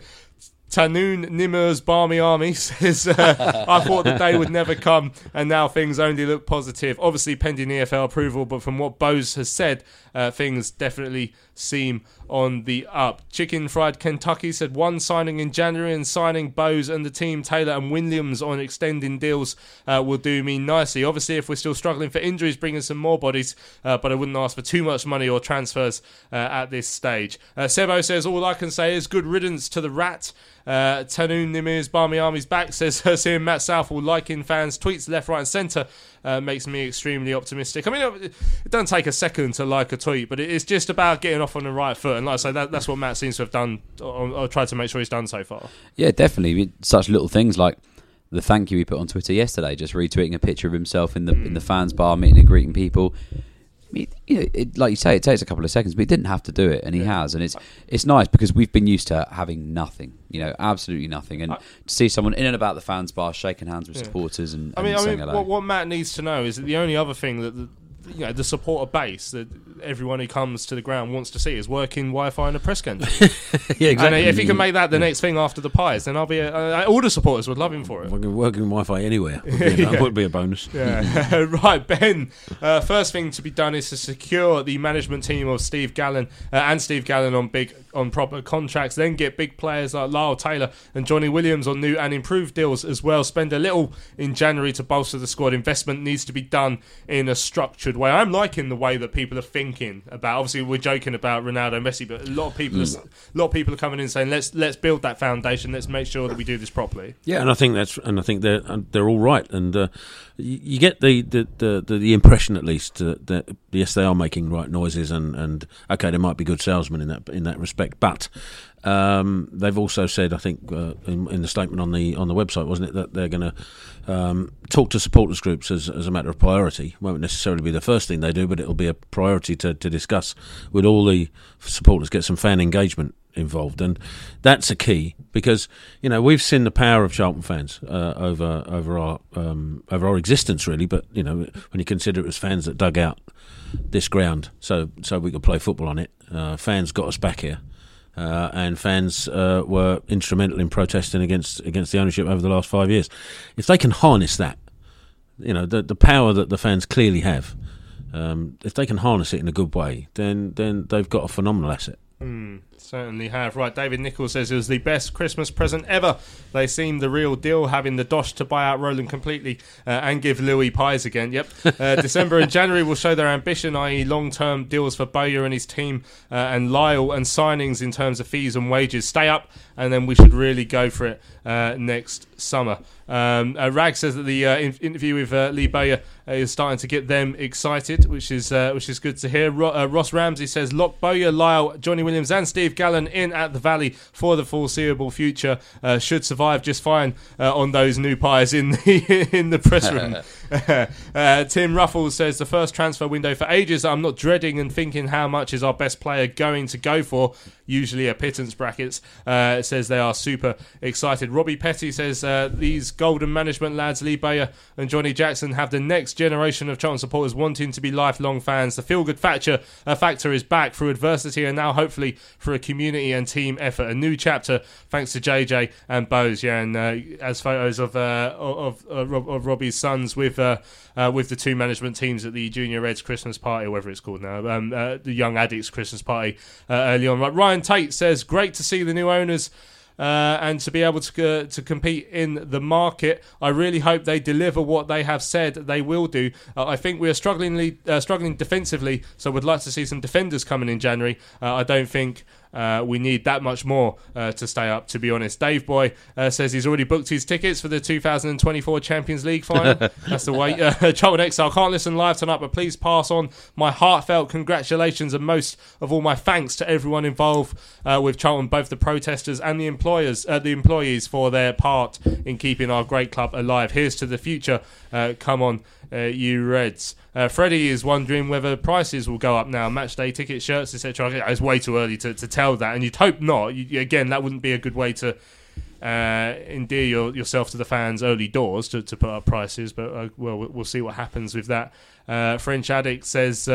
Tahnoon Nimer's Barmy Army says, uh, I thought the day would never come, and now things only look positive. Obviously, pending EFL approval, but from what Bose has said, uh, things definitely seem on the up. Chicken Fried Kentucky said one signing in January and signing Bose and the team, Taylor and Williams, on extending deals uh, will do me nicely. Obviously, if we're still struggling for injuries, bringing some more bodies, uh, but I wouldn't ask for too much money or transfers uh, at this stage. Uh, Sebo says, All I can say is good riddance to the rat. Uh, Tahnoon Nimer's Barmy Army's back says, seeing Matt Southall liking fans, tweets left, right, and centre. Uh, makes me extremely optimistic. I mean, it, it doesn't take a second to like a tweet, but it's just about getting off on the right foot. And like I say, that, that's what Matt seems to have done, or, or tried to make sure he's done so far. Yeah, definitely. Such little things like the thank you he put on Twitter yesterday, just retweeting a picture of himself in the in the fans bar, meeting and greeting people. I you know, it, like you say, it takes a couple of seconds, but he didn't have to do it, and he has, and it's it's nice because we've been used to having nothing, you know, absolutely nothing, and to see someone in and about the fans bar shaking hands with Yeah. supporters and, I and mean, I mean, what, what Matt needs to know is that the only other thing that the, you know the supporter base that everyone who comes to the ground wants to see is working Wi-Fi in a press country. Yeah, exactly. And if he can make that the next thing after the pies, then I'll be. A, uh, all the supporters would love him for it. Working, working Wi-Fi anywhere would be, Yeah. would be a bonus. Yeah. right, Ben. Uh, first thing to be done is to secure the management team of Steve Gallen uh, and Steve Gallen on big, on proper contracts. Then get big players like Lyle Taylor and Johnny Williams on new and improved deals as well. Spend a little in January to bolster the squad. Investment needs to be done in a structured way. I'm liking the way that people are thinking about. Obviously, we're joking about Ronaldo, Messi, but a lot of people, Mm. are, a lot of people are coming in saying, "Let's let's build that foundation. Let's make sure that we do this properly." Yeah, and I think that's and I think they're they're all right, and uh, you, you get the the, the, the, the impression at least uh, that yes, they are making right noises, and, and okay, they might be good salesmen in that in that respect, but um, they've also said, I think, uh, in, in the statement on the on the website, wasn't it, that they're going to um, talk to supporters groups as, as a matter of priority. Won't necessarily be the first thing they do, but it'll be a priority to, to discuss with all the supporters, get some fan engagement involved, and that's a key because you know we've seen the power of Charlton fans uh, over over our um, over our existence really. But you know when you consider it was fans that dug out this ground so so we could play football on it, uh, fans got us back here. Uh, and fans uh, were instrumental in protesting against against the ownership over the last five years. If they can harness that, you know, the the power that the fans clearly have, um, if they can harness it in a good way, then then they've got a phenomenal asset. Mm, certainly have. Right, David Nichols says it was the best Christmas present ever. They seemed the real deal, having the dosh to buy out Roland completely uh, and give Louis pies again. Yep. Uh, December and January will show their ambition, i.e., long term deals for Bowyer and his team uh, and Lyle and signings in terms of fees and wages. Stay up, and then we should really go for it uh, next summer. Um, uh, Rag says that the uh, in- interview with uh, Lee Bowyer uh, is starting to get them excited, which is uh, which is good to hear. Ro- uh, Ross Ramsey says lock Bowyer, Lyle, Johnny Williams, and Steve Gallen in at the Valley for the foreseeable future. Uh, should survive just fine uh, on those new pies in the in the press room. uh, Tim Ruffles says the first transfer window for ages. I'm not dreading and thinking how much is our best player going to go for. Usually a pittance brackets. Uh, says they are super excited. Robbie Petty says uh, these golden management lads, Lee Bowyer and Johnny Jackson, have the next generation of Charlton supporters wanting to be lifelong fans. The feel good factor, factor is back through adversity and now hopefully for a community and team effort. A new chapter thanks to JJ and Bose. Yeah, and uh, as photos of uh, of, of, of Robbie's sons with uh, uh, with the two management teams at the Junior Reds Christmas party, or whatever it's called now, um, uh, the Young Addicts Christmas party uh, early on. Ryan Tate says, "Great to see the new owners." Uh, and to be able to uh, to compete in the market, I really hope they deliver what they have said they will do. I think we are struggling struggling defensively, so would like to see some defenders coming in January. I don't think uh, we need that much more uh, to stay up, to be honest. Dave Boy uh, says he's already booked his tickets for the 2024 Champions League final. That's the way. Uh, Charlton Exile can't listen live tonight, but please pass on my heartfelt congratulations and most of all my thanks to everyone involved uh, with Charlton, both the protesters and the employers, uh, the employees for their part in keeping our great club alive. Here's to the future. Uh, come on, uh, you Reds. Uh, Freddie is wondering whether prices will go up now. Match day tickets, shirts, etc. It's way too early to, to tell that, and you'd hope not. You, again, that wouldn't be a good way to uh, endear your, yourself to the fans early doors to, to put up prices. But uh, well, we'll see what happens with that. Uh, French addict says.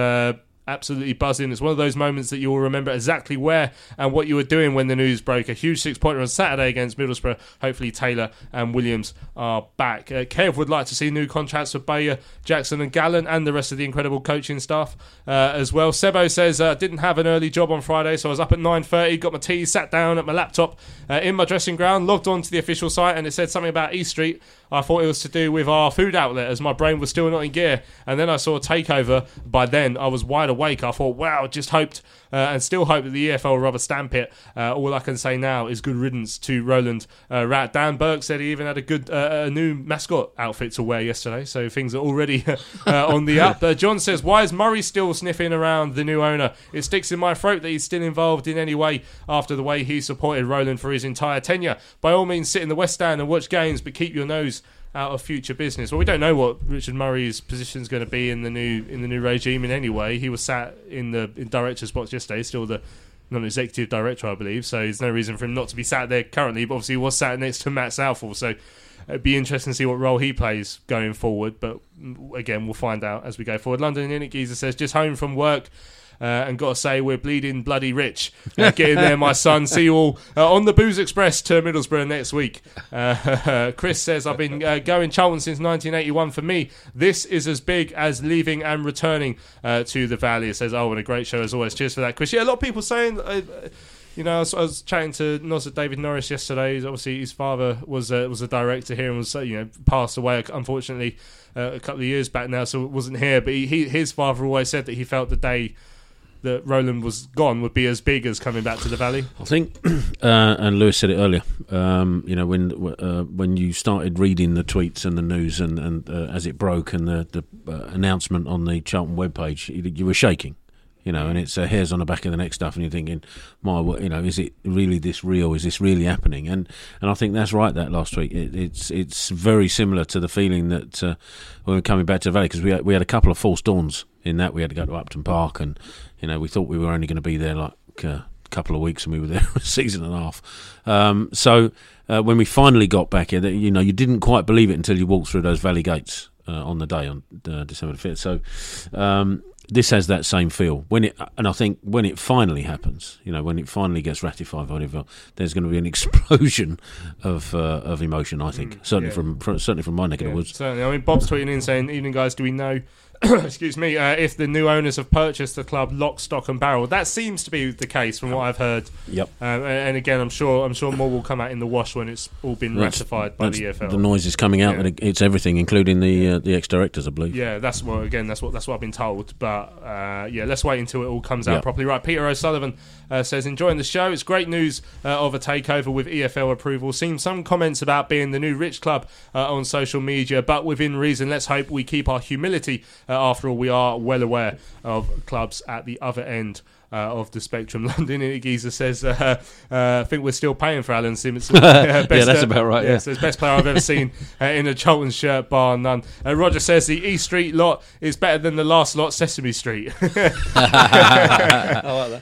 Absolutely buzzing. It's one of those moments that you will remember exactly where and what you were doing when the news broke. A huge six pointer on Saturday against Middlesbrough. Hopefully, Taylor and Williams are back. Uh, Kev would like to see new contracts for Bowyer, Jackson, and Gallen, and the rest of the incredible coaching staff uh, as well. Sebo says, uh, Didn't have an early job on Friday, so I was up at 9.30, got my tea, sat down at my laptop uh, in my dressing ground, logged on to the official site, and it said something about East Street. I thought it was to do with our food outlet as my brain was still not in gear. And then I saw a takeover. By then, I was wide awake. I thought, wow, just hoped and still hope that the EFL will rubber stamp it. Uh, all I can say now is good riddance to Roland uh, Rat. Dan Burke said he even had a good uh, a new mascot outfit to wear yesterday, so things are already uh, on the up. Uh, John says, why is Murray still sniffing around the new owner? It sticks in my throat that he's still involved in any way after the way he supported Roland for his entire tenure. By all means, sit in the West Stand and watch games, but keep your nose out of future business. Well, we don't know what Richard Murray's position is going to be in the new in the new regime in any way. He was sat in the in director's box yesterday, still the non-executive director, I believe. So there's no reason for him not to be sat there currently. But obviously, he was sat next to Matt Southall, so it'd be interesting to see what role he plays going forward. But mm, again, we'll find out as we go forward. London Init Geezer says just home from work. Uh, and got to say, we're bleeding bloody rich. Uh, get in there, my son. See you all uh, on the Booze Express to Middlesbrough next week. Uh, Chris says, I've been uh, going Charlton since 1981. For me, this is as big as leaving and returning uh, to the Valley. It says, oh, what a great show as always. Cheers for that, Chris. Yeah, a lot of people saying. You know, I was, I was chatting to Nos David Norris yesterday. Obviously, his father was uh, was a director here and was you know passed away unfortunately uh, a couple of years back now, so wasn't here. But he, he, his father always said that he felt the day that Roland was gone would be as big as coming back to the Valley. I think, uh, and Lewis said it earlier. Um, you know, when uh, when you started reading the tweets and the news, and, and uh, as it broke, and the, the uh, announcement on the Charlton webpage, you, you were shaking. You know, and it's uh, hairs on the back of the neck stuff, and you're thinking, "My, you know, is it really this real? Is this really happening?" And and I think that's right. That last week, it, it's it's very similar to the feeling that uh, when we we're coming back to the Valley because we had, we had a couple of false dawns in that we had to go to Upton Park, and you know we thought we were only going to be there like a couple of weeks, and we were there a season and a half. Um, so uh, when we finally got back here, you know, you didn't quite believe it until you walked through those valley gates uh, on the day on uh, December fifth. So. Um, this has that same feel when it, and I think when it finally happens, you know, when it finally gets ratified by there's going to be an explosion of uh, of emotion. I think certainly yeah. from, from certainly from my neck of the woods. Certainly. I mean, Bob's tweeting in saying, "Evening, guys. Do we know?" excuse me. Uh, if the new owners have purchased the club lock, stock, and barrel, that seems to be the case from what I've heard. Yep. Um, and, and again, I'm sure I'm sure more will come out in the wash when it's all been That's- ratified by the EFL. The noise is coming out, Yeah. and it's everything, including the uh, the ex directors, I believe. Yeah, that's what again. That's what that's what I've been told. But uh, yeah, let's wait until it all comes out Yeah. properly. Right, Peter O'Sullivan uh, says enjoying the show. It's great news uh, of a takeover with EFL approval. Seen some comments about being the new rich club uh, on social media, but within reason. Let's hope we keep our humility. Uh, after all, we are well aware of clubs at the other end. Uh, of the spectrum, London Geezer says, uh, uh, "I think we're still paying for Allan Simonsen." Yeah, that's about right, yeah. says best player I've ever seen uh, in a Charlton shirt, bar none. Uh, Roger says the East Street lot is better than the last lot, Sesame Street.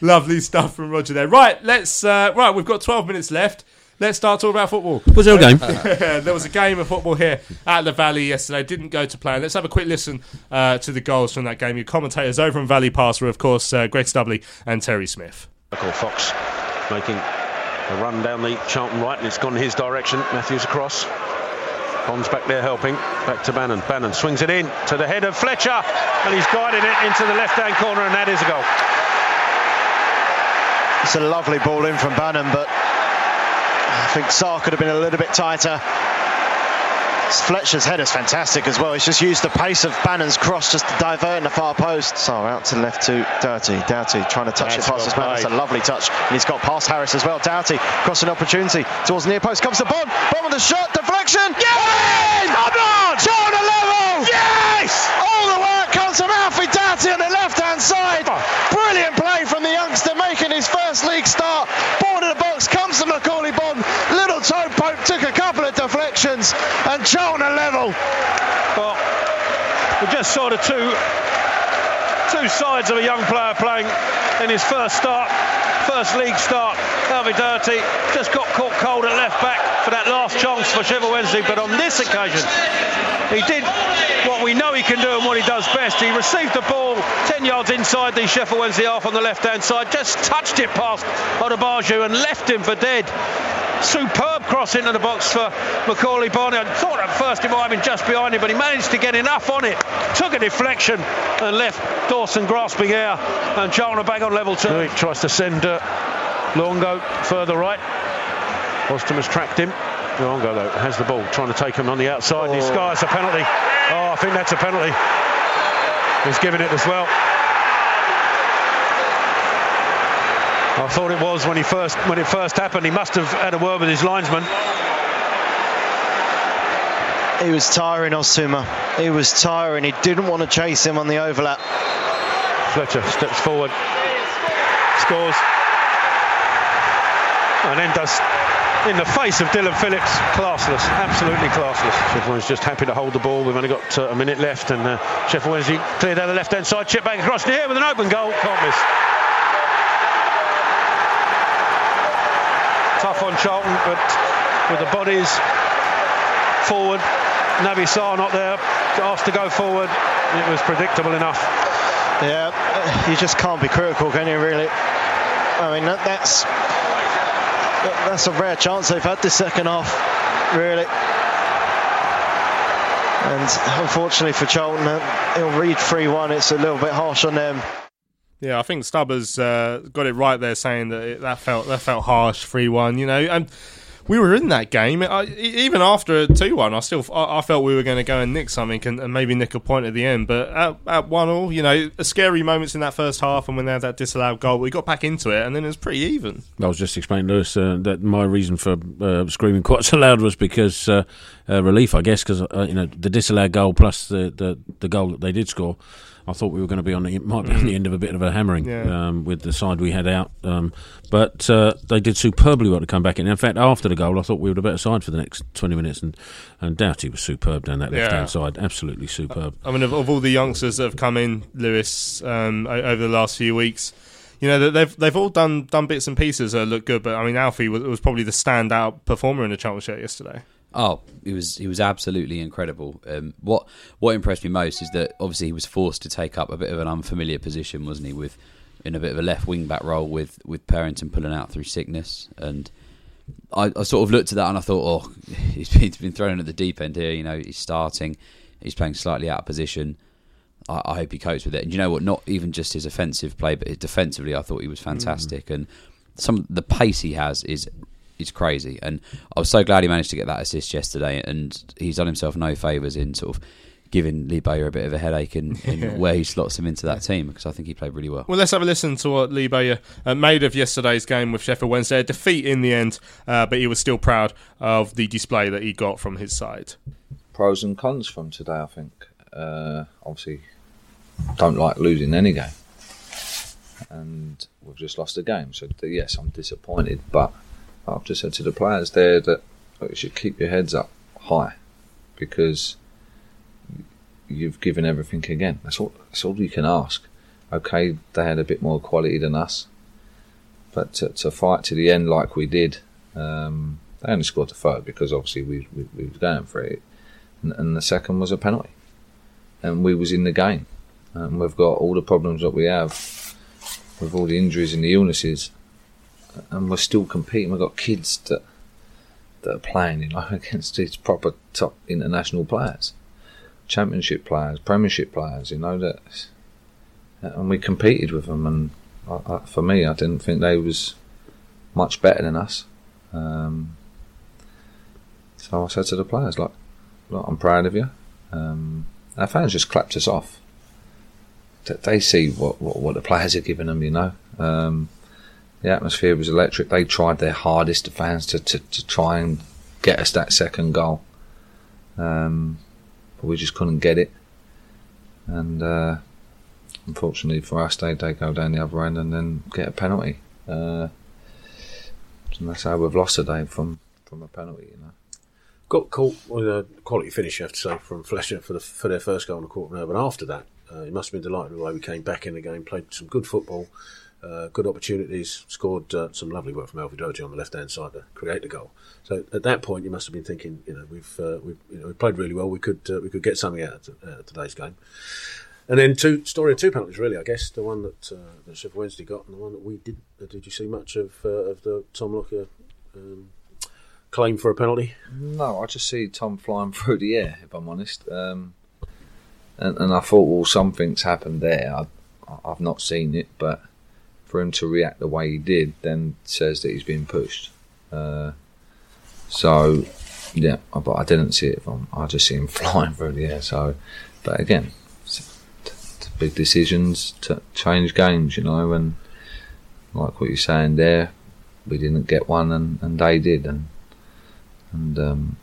Lovely stuff from Roger there. Right, let's. Uh, right, we've got 12 minutes left. Let's start talking about football. Was there a game? there was a game of football here at the Valley yesterday. Didn't go to plan. Let's have a quick listen uh, to the goals from that game. Your commentators over in Valley Pass were, of course, uh, Greg Stubley and Terry Smith. Michael Fox making a run down the Charlton right, and it's gone his direction. Matthews across. Bonne's back there helping. Back to Bannan. Bannan swings it in to the head of Fletcher, and he's guiding it into the left-hand corner, and that is a goal. It's a lovely ball in from Bannan, but I think Sarr could have been a little bit tighter. Fletcher's head is fantastic as well. He's just used the pace of Bannan's cross just to divert in the far post. Sarr out to the left to Doughty. Doughty trying to touch That's it past his man. That's a lovely touch. And he's got past Harris as well. Doughty crossing an opportunity towards the near post. Comes to Bonne. Bonne with the shot. Deflection. Yes! Come on! Shot a level! Yes! All the work comes from Alfie Doughty on the left hand side. Brilliant play from the youngster making his first league start. Ball in the box comes to Macauley Bonne. Little toe poke took a couple of deflections and Charlton are level. Well, we just saw the two two sides of a young player playing in his first start, first league start. Alfie Doughty just got caught cold at left back for that last chance for Sheffield Wednesday, but on this occasion, he did what we know he can do and what he does best. He received the ball 10 yards inside the Sheffield Wednesday half on the left hand side, just touched it past Odubajo and left him for dead. Superb cross into the box for Macaulay Bonner. I thought at first it might have been just behind him, but he managed to get enough on it. Took a deflection and left Dawson grasping air. And Charlton back on level two. He tries to send uh, Luongo further right. Boston has tracked him. Luongo, though, has the ball, trying to take him on the outside. And he oh. skies a penalty. Oh, I think that's a penalty. He's given it as well. I thought it was when he first when it first happened. He must have had a word with his linesman. He was tiring Osuma. He was tiring. He didn't want to chase him on the overlap. Fletcher steps forward, scores, and then does in the face of Dillon Phillips, classless, absolutely classless. Sheffield Wednesday just happy to hold the ball. We've only got uh, a minute left, and uh, Sheffield Wednesday cleared down the left-hand side, chip back across the air with an open goal. Can't miss. Tough on Charlton, but with the bodies forward, Naby Sarr not there, asked to go forward. It was predictable enough. Yeah, uh, you just can't be critical, can you? Really? I mean, that, that's that- that's a rare chance they've had this second half, really. And unfortunately for Charlton, uh, it'll read 3-1. It's a little bit harsh on them. Yeah, I think Stubbers uh, got it right there, saying that it, that felt that felt harsh, three one. You know, and we were in that game. I, even after a two one, I still I, I felt we were going to go and nick something and, and maybe nick a point at the end. But at, at one all, you know, scary moments in that first half, and when they had that disallowed goal, we got back into it, and then it was pretty even. I was just explaining to Lewis uh, that my reason for uh, screaming quite so loud was because uh, uh, relief, I guess, because uh, you know the disallowed goal plus the, the, the goal that they did score. I thought we were going to be on the might be on the end of a bit of a hammering Yeah. um, with the side we had out, um, but uh, they did superbly well to come back in. In fact, after the goal, I thought we were the better side for the next twenty minutes, and and Doughty was superb down that left hand side, absolutely superb. I mean, of, of all the youngsters that have come in, Lewis, um, over the last few weeks, you know they've they've all done done bits and pieces that look good. But I mean, Alfie was, was probably the standout performer in the Charlton shirt yesterday. Oh, he was he was absolutely incredible. Um, what what impressed me most is that obviously he was forced to take up a bit of an unfamiliar position, wasn't he? With in a bit of a left wing back role with with Purrington pulling out through sickness, and I, I sort of looked at that and I thought, oh, he's been, he's been thrown at the deep end here. You know, he's starting, he's playing slightly out of position. I, I hope he copes with it. And you know what? Not even just his offensive play, but defensively, I thought he was fantastic. And some the pace he has is is crazy. And I was so glad he managed to get that assist yesterday. And he's done himself no favours in sort of giving Lee Bowyer a bit of a headache in, in where he slots him into that team because I think he played really well. Well, let's have a listen to what Lee Bowyer uh, made of yesterday's game with Sheffield Wednesday. A defeat in the end, uh, but he was still proud of the display that he got from his side. pros and cons from today. I think uh, obviously don't like losing any game, and we've just lost a game. So yes, I'm disappointed, but I've just said to the players there that you should keep your heads up high because you've given everything again. That's all. That's all you can ask. Okay, they had a bit more quality than us, but to, to fight to the end like we did, um, they only scored the third because obviously we we, we was going for it, and, and the second was a penalty, and we was in the game, and we've got all the problems that we have with all the injuries and the illnesses, and we're still competing. We've got kids that that are playing, you know, against these proper top international players, championship players, premiership players, you know that, and we competed with them. And I, I, for me, I didn't think they was much better than us. Um, so I said to the players, like, look, I'm proud of you. Um, our fans just clapped us off. They see what, what, what the players are giving them, you know. Um, the atmosphere was electric. They tried their hardest, the fans, to, to, to try and get us that second goal. Um, but we just couldn't get it. And uh, unfortunately for us, they, they go down the other end and then get a penalty. Uh, and that's how we've lost today from, from a penalty, you know. Got caught with a quality finish, you have to say, from Fletcher for the for their first goal in the quarter. But after that, uh, he must have been delighted the way we came back in the game, played some good football, uh, good opportunities, scored uh, some lovely work from Alfie Doughty on the left hand side to create the goal. So at that point, you must have been thinking, you know, we've uh, we've you know, we played really well. We could uh, we could get something out of, today's game. And then two story of two penalties, really. I guess the one that uh, that Sheffield Wednesday got, and the one that we did. Uh, did you see much of of the Tom Lockyer um, claim for a penalty? No, I just see Tom flying through the air, if I'm honest. Um, and, and I thought, well, something's happened there. I, I've not seen it, but for him to react the way he did, then says that he's been pushed. Uh, so, yeah, but I didn't see it. From, I just see him flying through the air. So, but again, it's- it's big decisions to change games, you know, and like what you're saying there, we didn't get one, and, and they did, and and um,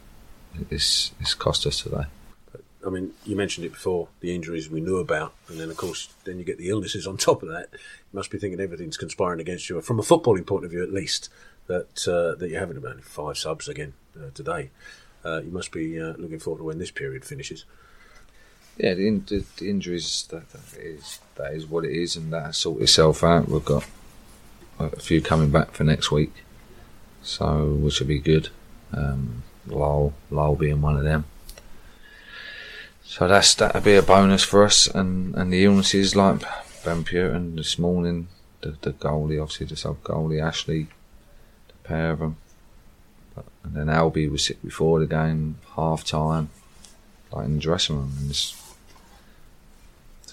it's it's cost us today. I mean, you mentioned it before, the injuries we knew about, and then of course, then you get the illnesses on top of that. You must be thinking everything's conspiring against you, from a footballing point of view, at least. That uh, that you're having about five subs again uh, today. Uh, you must be uh, looking forward to when this period finishes. Yeah, the, in, the, injuries that, that is that is what it is, and that'll sort itself out. We've got a few coming back for next week, so which will be good. Um, Lowell, Lowell being one of them. So that's that'll be a bonus for us, and, and the illnesses like Ben Purrington this morning, the, the goalie, obviously the sub goalie Ashley, the pair of them, but, and then Albie was sick before the game, half time, like in the dressing room, and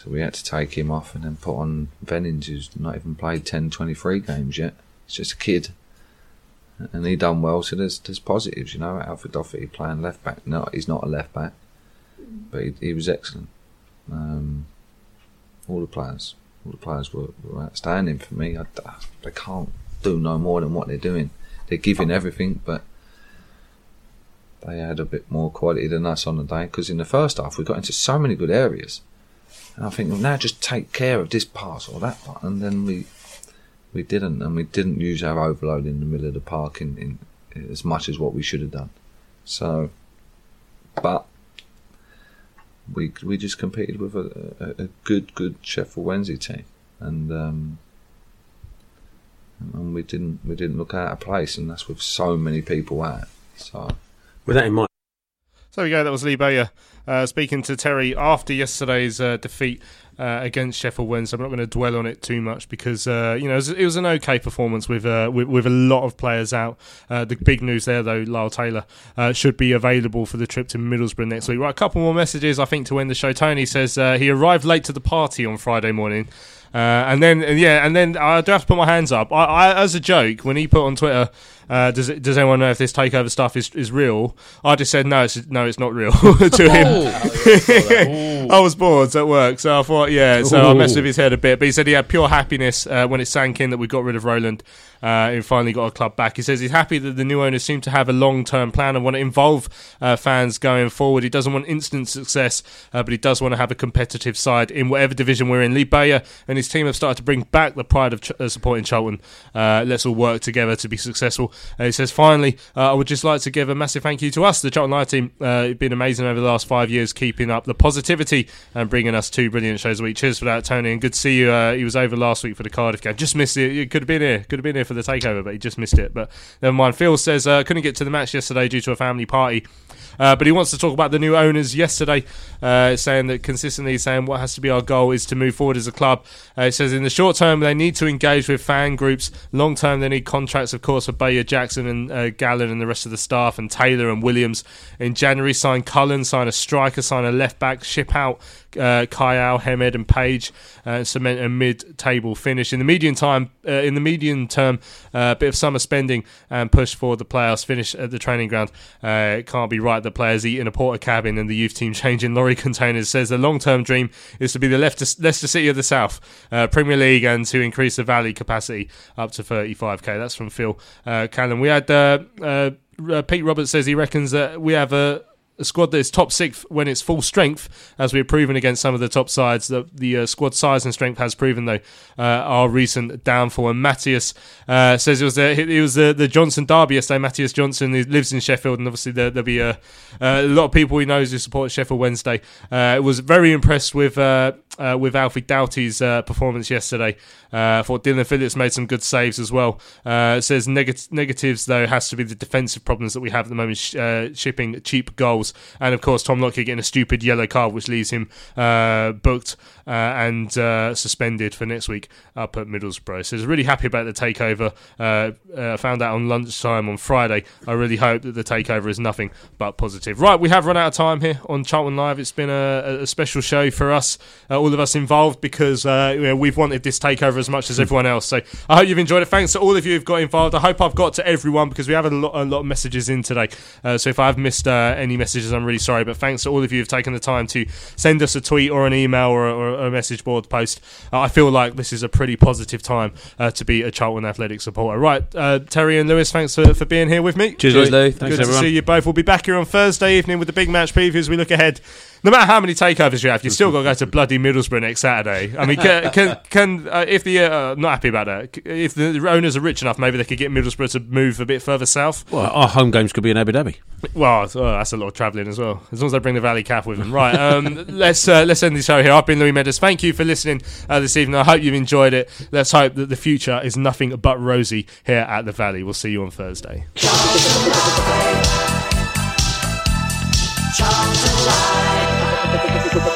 so we had to take him off and then put on Vennings, who's not even played 10, 23 games yet. He's just a kid. And he done well, so there's there's positives, you know. Alfred Doughty playing left back. No, he's not a left back, but he, he was excellent. Um, all the players, all the players were, were outstanding for me. I, they can't do no more than what they're doing. They're giving everything, but they had a bit more quality than us on the day. Because in the first half, we got into so many good areas, and I think well, now just take care of this pass or that part, and then we we didn't, and we didn't use our overload in the middle of the park in, in as much as what we should have done. So, but we we just competed with a, a, a good good Sheffield Wednesday team, and um, and we didn't we didn't look out of place, and that's with so many people out. So With that in mind. So there we go. That was Lee Bowyer uh, speaking to Terry after yesterday's uh, defeat uh, against Sheffield Wednesday. I'm not going to dwell on it too much because uh, you know it was, it was an okay performance with, uh, with with a lot of players out. Uh, the big news there though, Lyle Taylor uh, should be available for the trip to Middlesbrough next week. Right, a couple more messages I think to end the show. Tony says uh, he arrived late to the party on Friday morning. Uh, and then, yeah, and then I do have to put my hands up. I, I as a joke, when he put on Twitter, uh, does it, does anyone know if this takeover stuff is, is real? I just said no, it's, no, it's not real to him. I was bored at work, so I thought, yeah. So I messed with his head a bit, but he said he had pure happiness uh, when it sank in that we got rid of Roland uh, and finally got a club back. He says he's happy that the new owners seem to have a long term plan and want to involve uh, fans going forward. He doesn't want instant success, uh, but he does want to have a competitive side in whatever division we're in. Lee Bowyer and his team have started to bring back the pride of ch- uh, supporting Charlton. Uh, let's all work together to be successful. Uh, he says, finally, I would just like to give a massive thank you to us, the Charlton Live team. You've been amazing over the last five years, keeping up the positivity and bringing us two brilliant shows a week. Cheers for that, Tony, and good to see you. He was over last week for the Cardiff game. Just missed it. You could have been here. Could have been here for the takeover, but he just missed it. But never mind. Phil says uh, couldn't get to the match yesterday due to a family party. Uh, but he wants to talk about the new owners yesterday, uh, saying that consistently saying what has to be our goal is to move forward as a club. Uh, it says in the short term they need to engage with fan groups. Long term they need contracts, of course, for Bayer, Jackson, and uh, and the rest of the staff, and Taylor and Williams. In January, sign Cullen, sign a striker, sign a left back, ship out uh, Kyle, Hemed, and Page, uh, cement a mid-table finish. In the median time, uh, in the median term, uh, a bit of summer spending and push for the playoffs finish at the training ground. Uh, it can't be right that players eat in a Portakabin and the youth team changing lorry containers. Says the long-term dream is to be the Leicester City of the South, uh, Premier League, and to increase the Valley capacity up to 35k. That's from Phil uh, Callan. We had uh, uh, uh, Pete Roberts says he reckons that we have a a squad that is top six when it's full strength, as we've proven against some of the top sides. The, the uh, squad size and strength has proven, though, uh, our recent downfall. And Matthias uh, says it was the it was the, the Johnson derby yesterday. Matthias Johnson he lives in Sheffield, and obviously there, there'll be a, a lot of people he knows who support Sheffield Wednesday. Uh, was very impressed with. Uh, uh, with Alfie Doughty's uh, performance yesterday. Uh, thought Dillon Phillips made some good saves as well. Uh, says negat- negatives, though, has to be the defensive problems that we have at the moment, sh- uh, shipping cheap goals. And of course, Tom Lockyer getting a stupid yellow card, which leaves him uh, booked uh, and uh, suspended for next week up at Middlesbrough. So I was really happy about the takeover. Uh, uh, found out on lunchtime on Friday. I really hope that the takeover is nothing but positive. Right, we have run out of time here on Charlton Live. It's been a, a special show for us, all of us involved, because you know, we've wanted this takeover as much as everyone else. So I hope you've enjoyed it. Thanks to all of you who've got involved. I hope I've got to everyone because we have a lot, a lot of messages in today. So if I've missed any messages, I'm really sorry. But thanks to all of you who've taken the time to send us a tweet or an email or, or a message board post. Uh, I feel like this is a pretty positive time uh, to be a Charlton Athletic supporter. Right, uh, Terry and Lewis, thanks for, for being here with me. Cheers, Cheers, Lou. Good Thanks, to see you both. We'll be back here on Thursday evening with the big match previews. we look ahead. No matter how many takeovers you have, you still got to go to bloody Middlesbrough next Saturday. I mean, can, can, can uh, if the uh, not happy about that, if the owners are rich enough, maybe they could get Middlesbrough to move a bit further south. Well, our home games could be in Abu Dhabi. Well, oh, that's a lot of travelling as well. As long as they bring the Valley Cap with them, right? Um, let's uh, let's end the show here. I've been Louis Mendes. Thank you for listening uh, this evening. I hope you've enjoyed it. Let's hope that the future is nothing but rosy here at the Valley. We'll see you on Thursday.